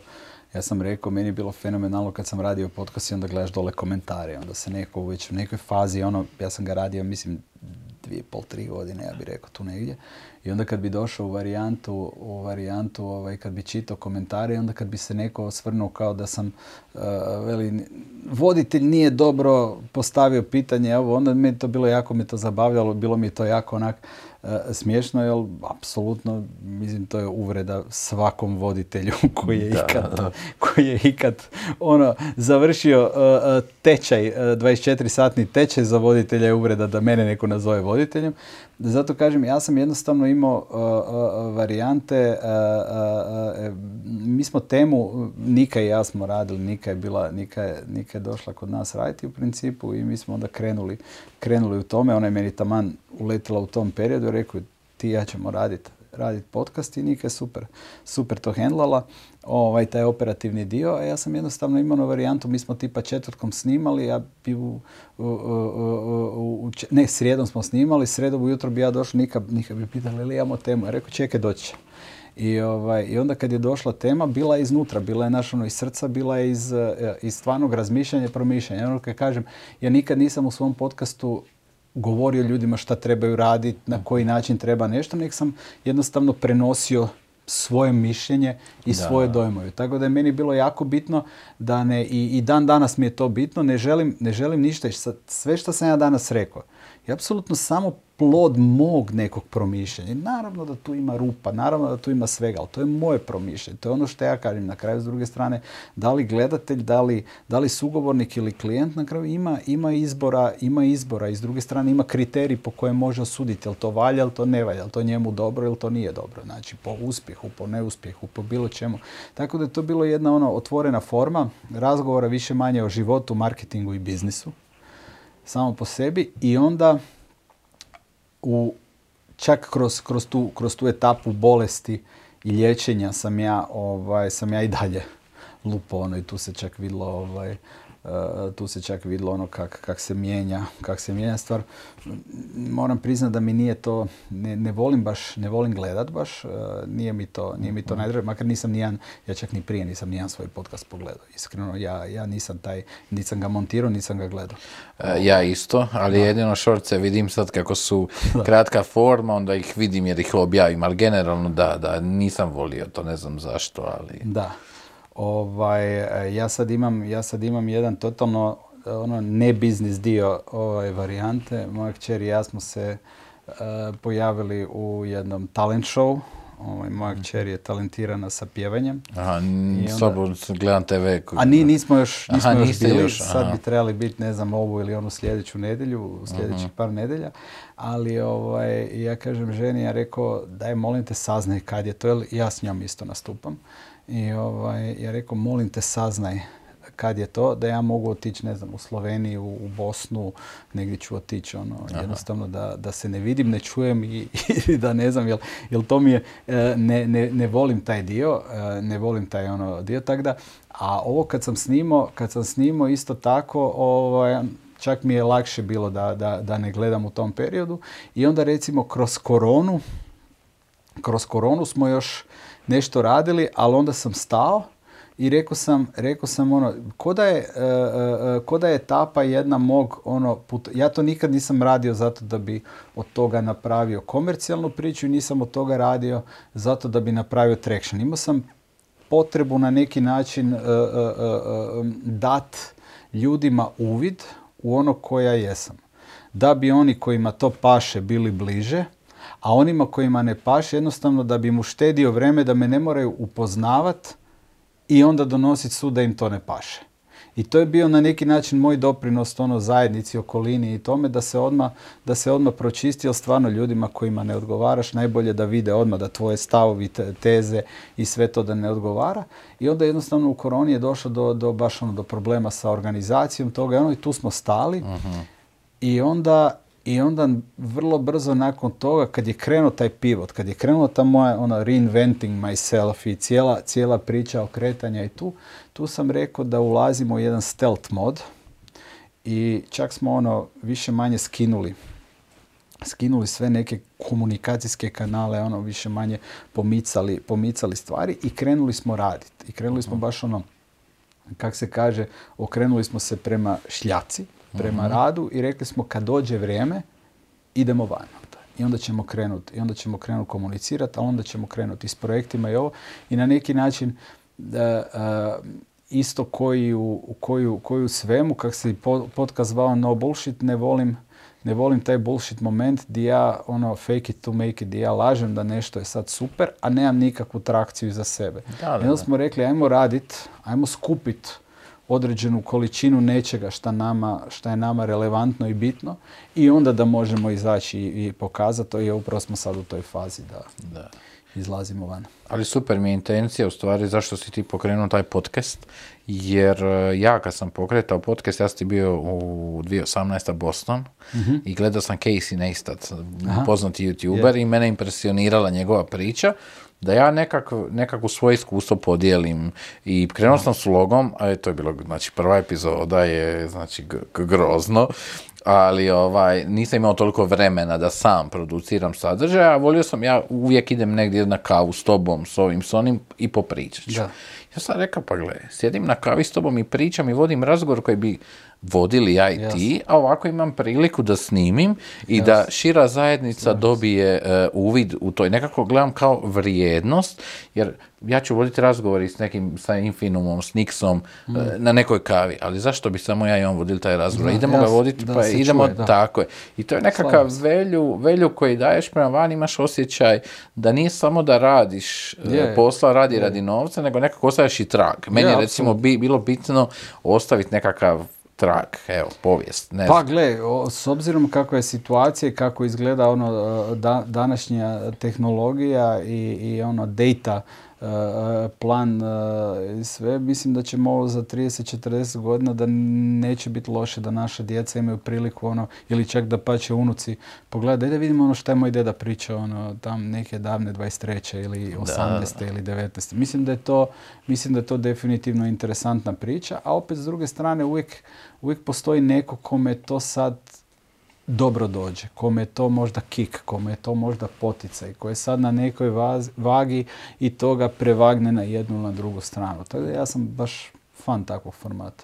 ja sam rekao, meni je bilo fenomenalno kad sam radio podcast i onda gledaš dole komentare, onda se neko već u nekoj fazi, ono, ja sam ga radio, mislim, dvije, pol, tri godine, ja bih rekao tu negdje. I onda kad bi došao u varijantu, u varijantu ovaj, kad bi čitao komentare onda kad bi se neko osvrnuo kao da sam, uh, veli, voditelj nije dobro postavio pitanje, ovo, onda mi je to bilo jako, mi to zabavljalo, bilo mi to jako onak, E, smiješno, jer apsolutno, mislim, to je uvreda svakom voditelju koji je ikad, koji je ikad ono, završio uh, tečaj, 24-satni tečaj za voditelja je uvreda da mene neko nazove voditeljem. Zato kažem, ja sam jednostavno imao varijante, mi smo temu, Nika i ja smo radili, Nika je bila, Nika je, Nika je došla kod nas raditi u principu i mi smo onda krenuli, krenuli u tome, ona je meni taman uletila u tom periodu i rekao ti ja ćemo raditi raditi podcast. I Nika je super, super to hendlala, ovaj, taj operativni dio, a ja sam jednostavno imao na varijantu, mi smo tipa četvrtkom snimali, ja bi u, u, ne, srijedom smo snimali, srijedom ujutro bi ja došao, Nika, Nika bi pitala ili imamo temu, ja rekao čekaj doći I, ovaj, I onda kad je došla tema, bila je iznutra, bila je naš ono iz srca, bila je iz, iz stvarnog razmišljanja i promišljanja. Ono kad kažem, ja nikad nisam u svom podcastu govorio ljudima šta trebaju raditi, na koji način treba nešto, nek sam jednostavno prenosio svoje mišljenje i svoje dojmove. Tako da je meni bilo jako bitno da ne, i, i dan danas mi je to bitno, ne želim, ne želim ništa, sve što sam ja danas rekao, je apsolutno samo plod mog nekog promišljanja. Naravno da tu ima rupa, naravno da tu ima svega, ali to je moje promišljanje. To je ono što ja kažem na kraju s druge strane. Da li gledatelj, da li, da li sugovornik ili klijent na kraju ima, ima izbora, ima izbora i s druge strane ima kriterij po kojem može osuditi jel to valja, jel to ne valja, jel to njemu dobro ili to nije dobro. Znači po uspjehu, po neuspjehu, po bilo čemu. Tako da je to bilo jedna ono otvorena forma razgovora više manje o životu, marketingu i biznisu samo po sebi i onda u, čak kroz, kroz, tu, kroz tu etapu bolesti i liječenja sam ja, ovaj, sam ja i dalje lupo ono i tu se čak vidlo ovaj, tu se čak vidjelo ono kak, kak se mijenja, kak se mijenja stvar. Moram priznati da mi nije to, ne, ne volim baš, ne volim gledat baš, eh, nije mi to, nije mi to najdraže, makar nisam nijedan, ja čak ni prije nisam nijedan svoj podcast pogledao. Iskreno, ja, ja nisam taj, nisam ga montirao, nisam ga gledao. Eh, ja isto, ali da. jedino šorce vidim sad kako su kratka forma, onda ih vidim jer ih objavim, ali generalno da, da, nisam volio to, ne znam zašto, ali... Da. Ovaj, ja, sad imam, ja sad imam jedan totalno ono, ne biznis dio ove varijante. Moja kćer i ja smo se uh, pojavili u jednom talent show Ovaj, moja kćer je talentirana sa pjevanjem. Aha, onda- gledam TV. koji- A ni, nismo još, Aha, nismo još niste bili, još, sad aha. bi trebali biti, ne znam, ovu ili onu sljedeću nedjelju, u sljedećih par nedjelja, ali ovaj, ja kažem ženi, ja rekao, daj molim te saznaj kad je to, jer ja s njom isto nastupam. I ovaj, ja rekao, molim te saznaj kad je to, da ja mogu otići, ne znam, u Sloveniju, u Bosnu, negdje ću otići, ono, jednostavno da, da se ne vidim, ne čujem i, i da ne znam, jel, jel to mi je, e, ne, ne, ne volim taj dio, e, ne volim taj ono dio, tako da, a ovo kad sam snimao, kad sam snimao isto tako, ovaj, čak mi je lakše bilo da, da, da ne gledam u tom periodu. I onda recimo kroz koronu, kroz koronu smo još nešto radili, ali onda sam stao i rekao sam, rekao sam ono, ko da je, e, ko da je etapa jedna mog, ono, put, ja to nikad nisam radio zato da bi od toga napravio komercijalnu priču nisam od toga radio zato da bi napravio traction. Imao sam potrebu na neki način e, e, dat ljudima uvid u ono koja jesam. Da bi oni kojima to paše bili bliže, a onima kojima ne paše jednostavno da bi mu štedio vreme da me ne moraju upoznavat i onda donositi sud da im to ne paše. I to je bio na neki način moj doprinos ono zajednici, okolini i tome da se odmah, da se odmah pročisti, jer stvarno ljudima kojima ne odgovaraš, najbolje da vide odmah da tvoje stavovi, te- teze i sve to da ne odgovara. I onda jednostavno u koroni je došlo do, do baš ono, do problema sa organizacijom toga i ono i tu smo stali. I onda, I onda vrlo brzo nakon toga, kad je krenuo taj pivot, kad je krenula ta moja ona reinventing myself i cijela, cijela priča okretanja i tu, tu sam rekao da ulazimo u jedan stealth mod i čak smo ono više manje skinuli. Skinuli sve neke komunikacijske kanale, ono više manje pomicali, pomicali stvari i krenuli smo raditi. I krenuli smo baš ono, kak se kaže, okrenuli smo se prema šljaci, prema radu i rekli smo kad dođe vrijeme, idemo van. I onda ćemo krenuti, i onda ćemo krenuti komunicirati, a onda ćemo krenuti s projektima i ovo. I na neki način da, a, isto koji u, u koju, koju svemu, kak se podcast zvao No Bullshit, ne volim ne volim taj bullshit moment di ja ono fake it to make it, di ja lažem da nešto je sad super, a nemam nikakvu trakciju za sebe. Da, da, I onda da. smo rekli ajmo radit, ajmo skupit određenu količinu nečega šta, nama, šta je nama relevantno i bitno i onda da možemo izaći i, i pokazati to i upravo smo sad u toj fazi da Da. izlazimo van. Ali super mi je intencija u stvari zašto si ti pokrenuo taj podcast, jer e, ja kad sam pokretao podcast, ja sam ti bio u 2018. Boston i gledao sam Casey Neistat, poznati youtuber i mene impresionirala njegova priča da ja nekak, nekako svoje iskustvo podijelim i krenuo sam s vlogom, a to je bilo, znači prva epizoda je znači grozno, ali ovaj, nisam imao toliko vremena da sam produciram sadržaj, a volio sam, ja uvijek idem negdje na kavu s tobom, s ovim, s onim i popričat ću. Da. Ja sam rekao, pa gle, sjedim na kavi s tobom i pričam i vodim razgovor koji bi vodili ja i ti, a ovako imam priliku da snimim i da šira zajednica dobije e, uvid u to. I nekako gledam kao vrijednost, jer ja ću voditi razgovor i s nekim, sa Infinumom, s Nixom, e, na nekoj kavi, ali zašto bi samo ja i on vodili taj razgovor? Da, idemo ga voditi, da pa idemo, čuje, da. tako je. I to je nekakav velju, velju koji daješ prema van, imaš osjećaj da nije samo da radiš e, posla, radi radi novca, nego nekako ostaviš i trag. Meni je Je, recimo bi, bilo bitno ostaviti nekakav trag, evo, povijest, ne Pa gle, o- s obzirom kako je situacija i kako izgleda ono e, da, današnja tehnologija i, i ono data plan e, i sve, mislim da ćemo ovo za 30-40 godina da neće biti loše da naša djeca imaju priliku ono, ili čak da pače unuci pogledaj, da vidimo ono što je moj deda pričao ono, tam neke davne 23. ili 18. ili 19. Mislim da je to, mislim da je to definitivno interesantna priča, a opet s druge strane uvijek, uvijek postoji neko kome to sad dobro dođe, kome je to možda kik, kome je to možda poticaj, koji je sad na nekoj vaz- vagi i toga prevagne na jednu ili na drugu stranu. Tako da ja sam baš fan takvog formata.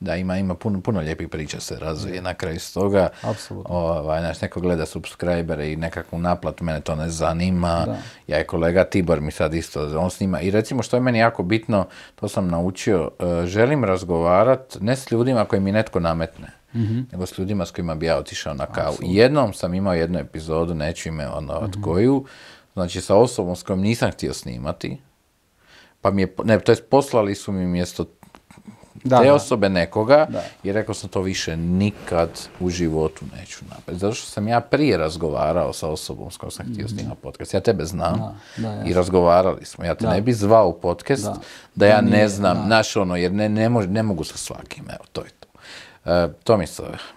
Da, ima, ima puno, puno lijepih priča se razvije na kraju s toga. Apsolutno. Ovaj, znaš, neko gleda subscribere i nekakvu naplatu, mene to ne zanima. Da. Ja i kolega Tibor mi sad isto, on snima. I recimo što je meni jako bitno, to sam naučio, e, želim razgovarat ne s ljudima koje mi netko nametne, nego s ljudima s kojima bi ja otišao na kavu. Jednom sam imao jednu epizodu, neću ime imenovat koju, znači sa osobom s kojom nisam htio snimati, pa mi je, ne, to jest poslali su mi mjesto Da, te osobe nekoga Da. i rekao sam to više nikad u životu neću napraviti. Zato što sam ja prije razgovarao sa osobom s kojom sam htio snimati podcast. Ja tebe znam Mhm. Da, da, i razgovarali smo. Ja te ne bi zvao u podcast Da. ja ne znam, da. znaš ono, jer ne, ne, mož- ne mogu sa svakim, evo, to je. E,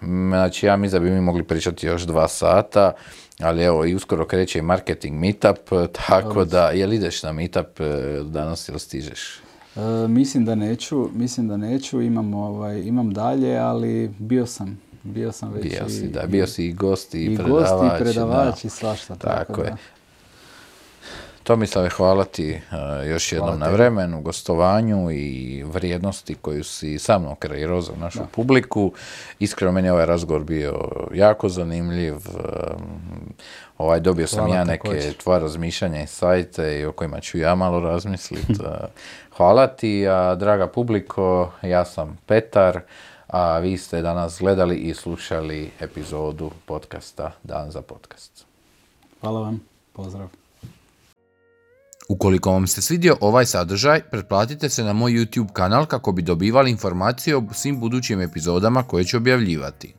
m, znači ja mislim da bi mi mogli pričati još dva sata, ali evo i uskoro kreće i marketing meetup, e, tako da, jel ideš na meetup e, danas ili stižeš? E, mislim da neću, mislim da neću, imam, ovaj, imam dalje, ali bio sam, bio sam već Bio i, si, da, bio si i gost i, i predavač. gost i da. predavač i svašta. Tako tako je. da. Tomislave, hvala ti e, još jednom na vremenu, gostovanju i vrijednosti koju si sa mnom kreirao za našu publiku. Iskreno, meni je ovaj razgovor bio jako zanimljiv. um, Ovaj, dobio sam ja neke tvoje razmišljanja i sajte i o kojima ću ja malo razmisliti. Hvala ti, a draga publiko, ja sam Petar, a vi ste danas gledali i slušali epizodu podcasta Dan za podcast. Hvala vam, pozdrav. Ukoliko vam se svidio ovaj sadržaj, pretplatite se na moj YouTube kanal kako bi dobivali informacije o svim budućim epizodama koje ću objavljivati.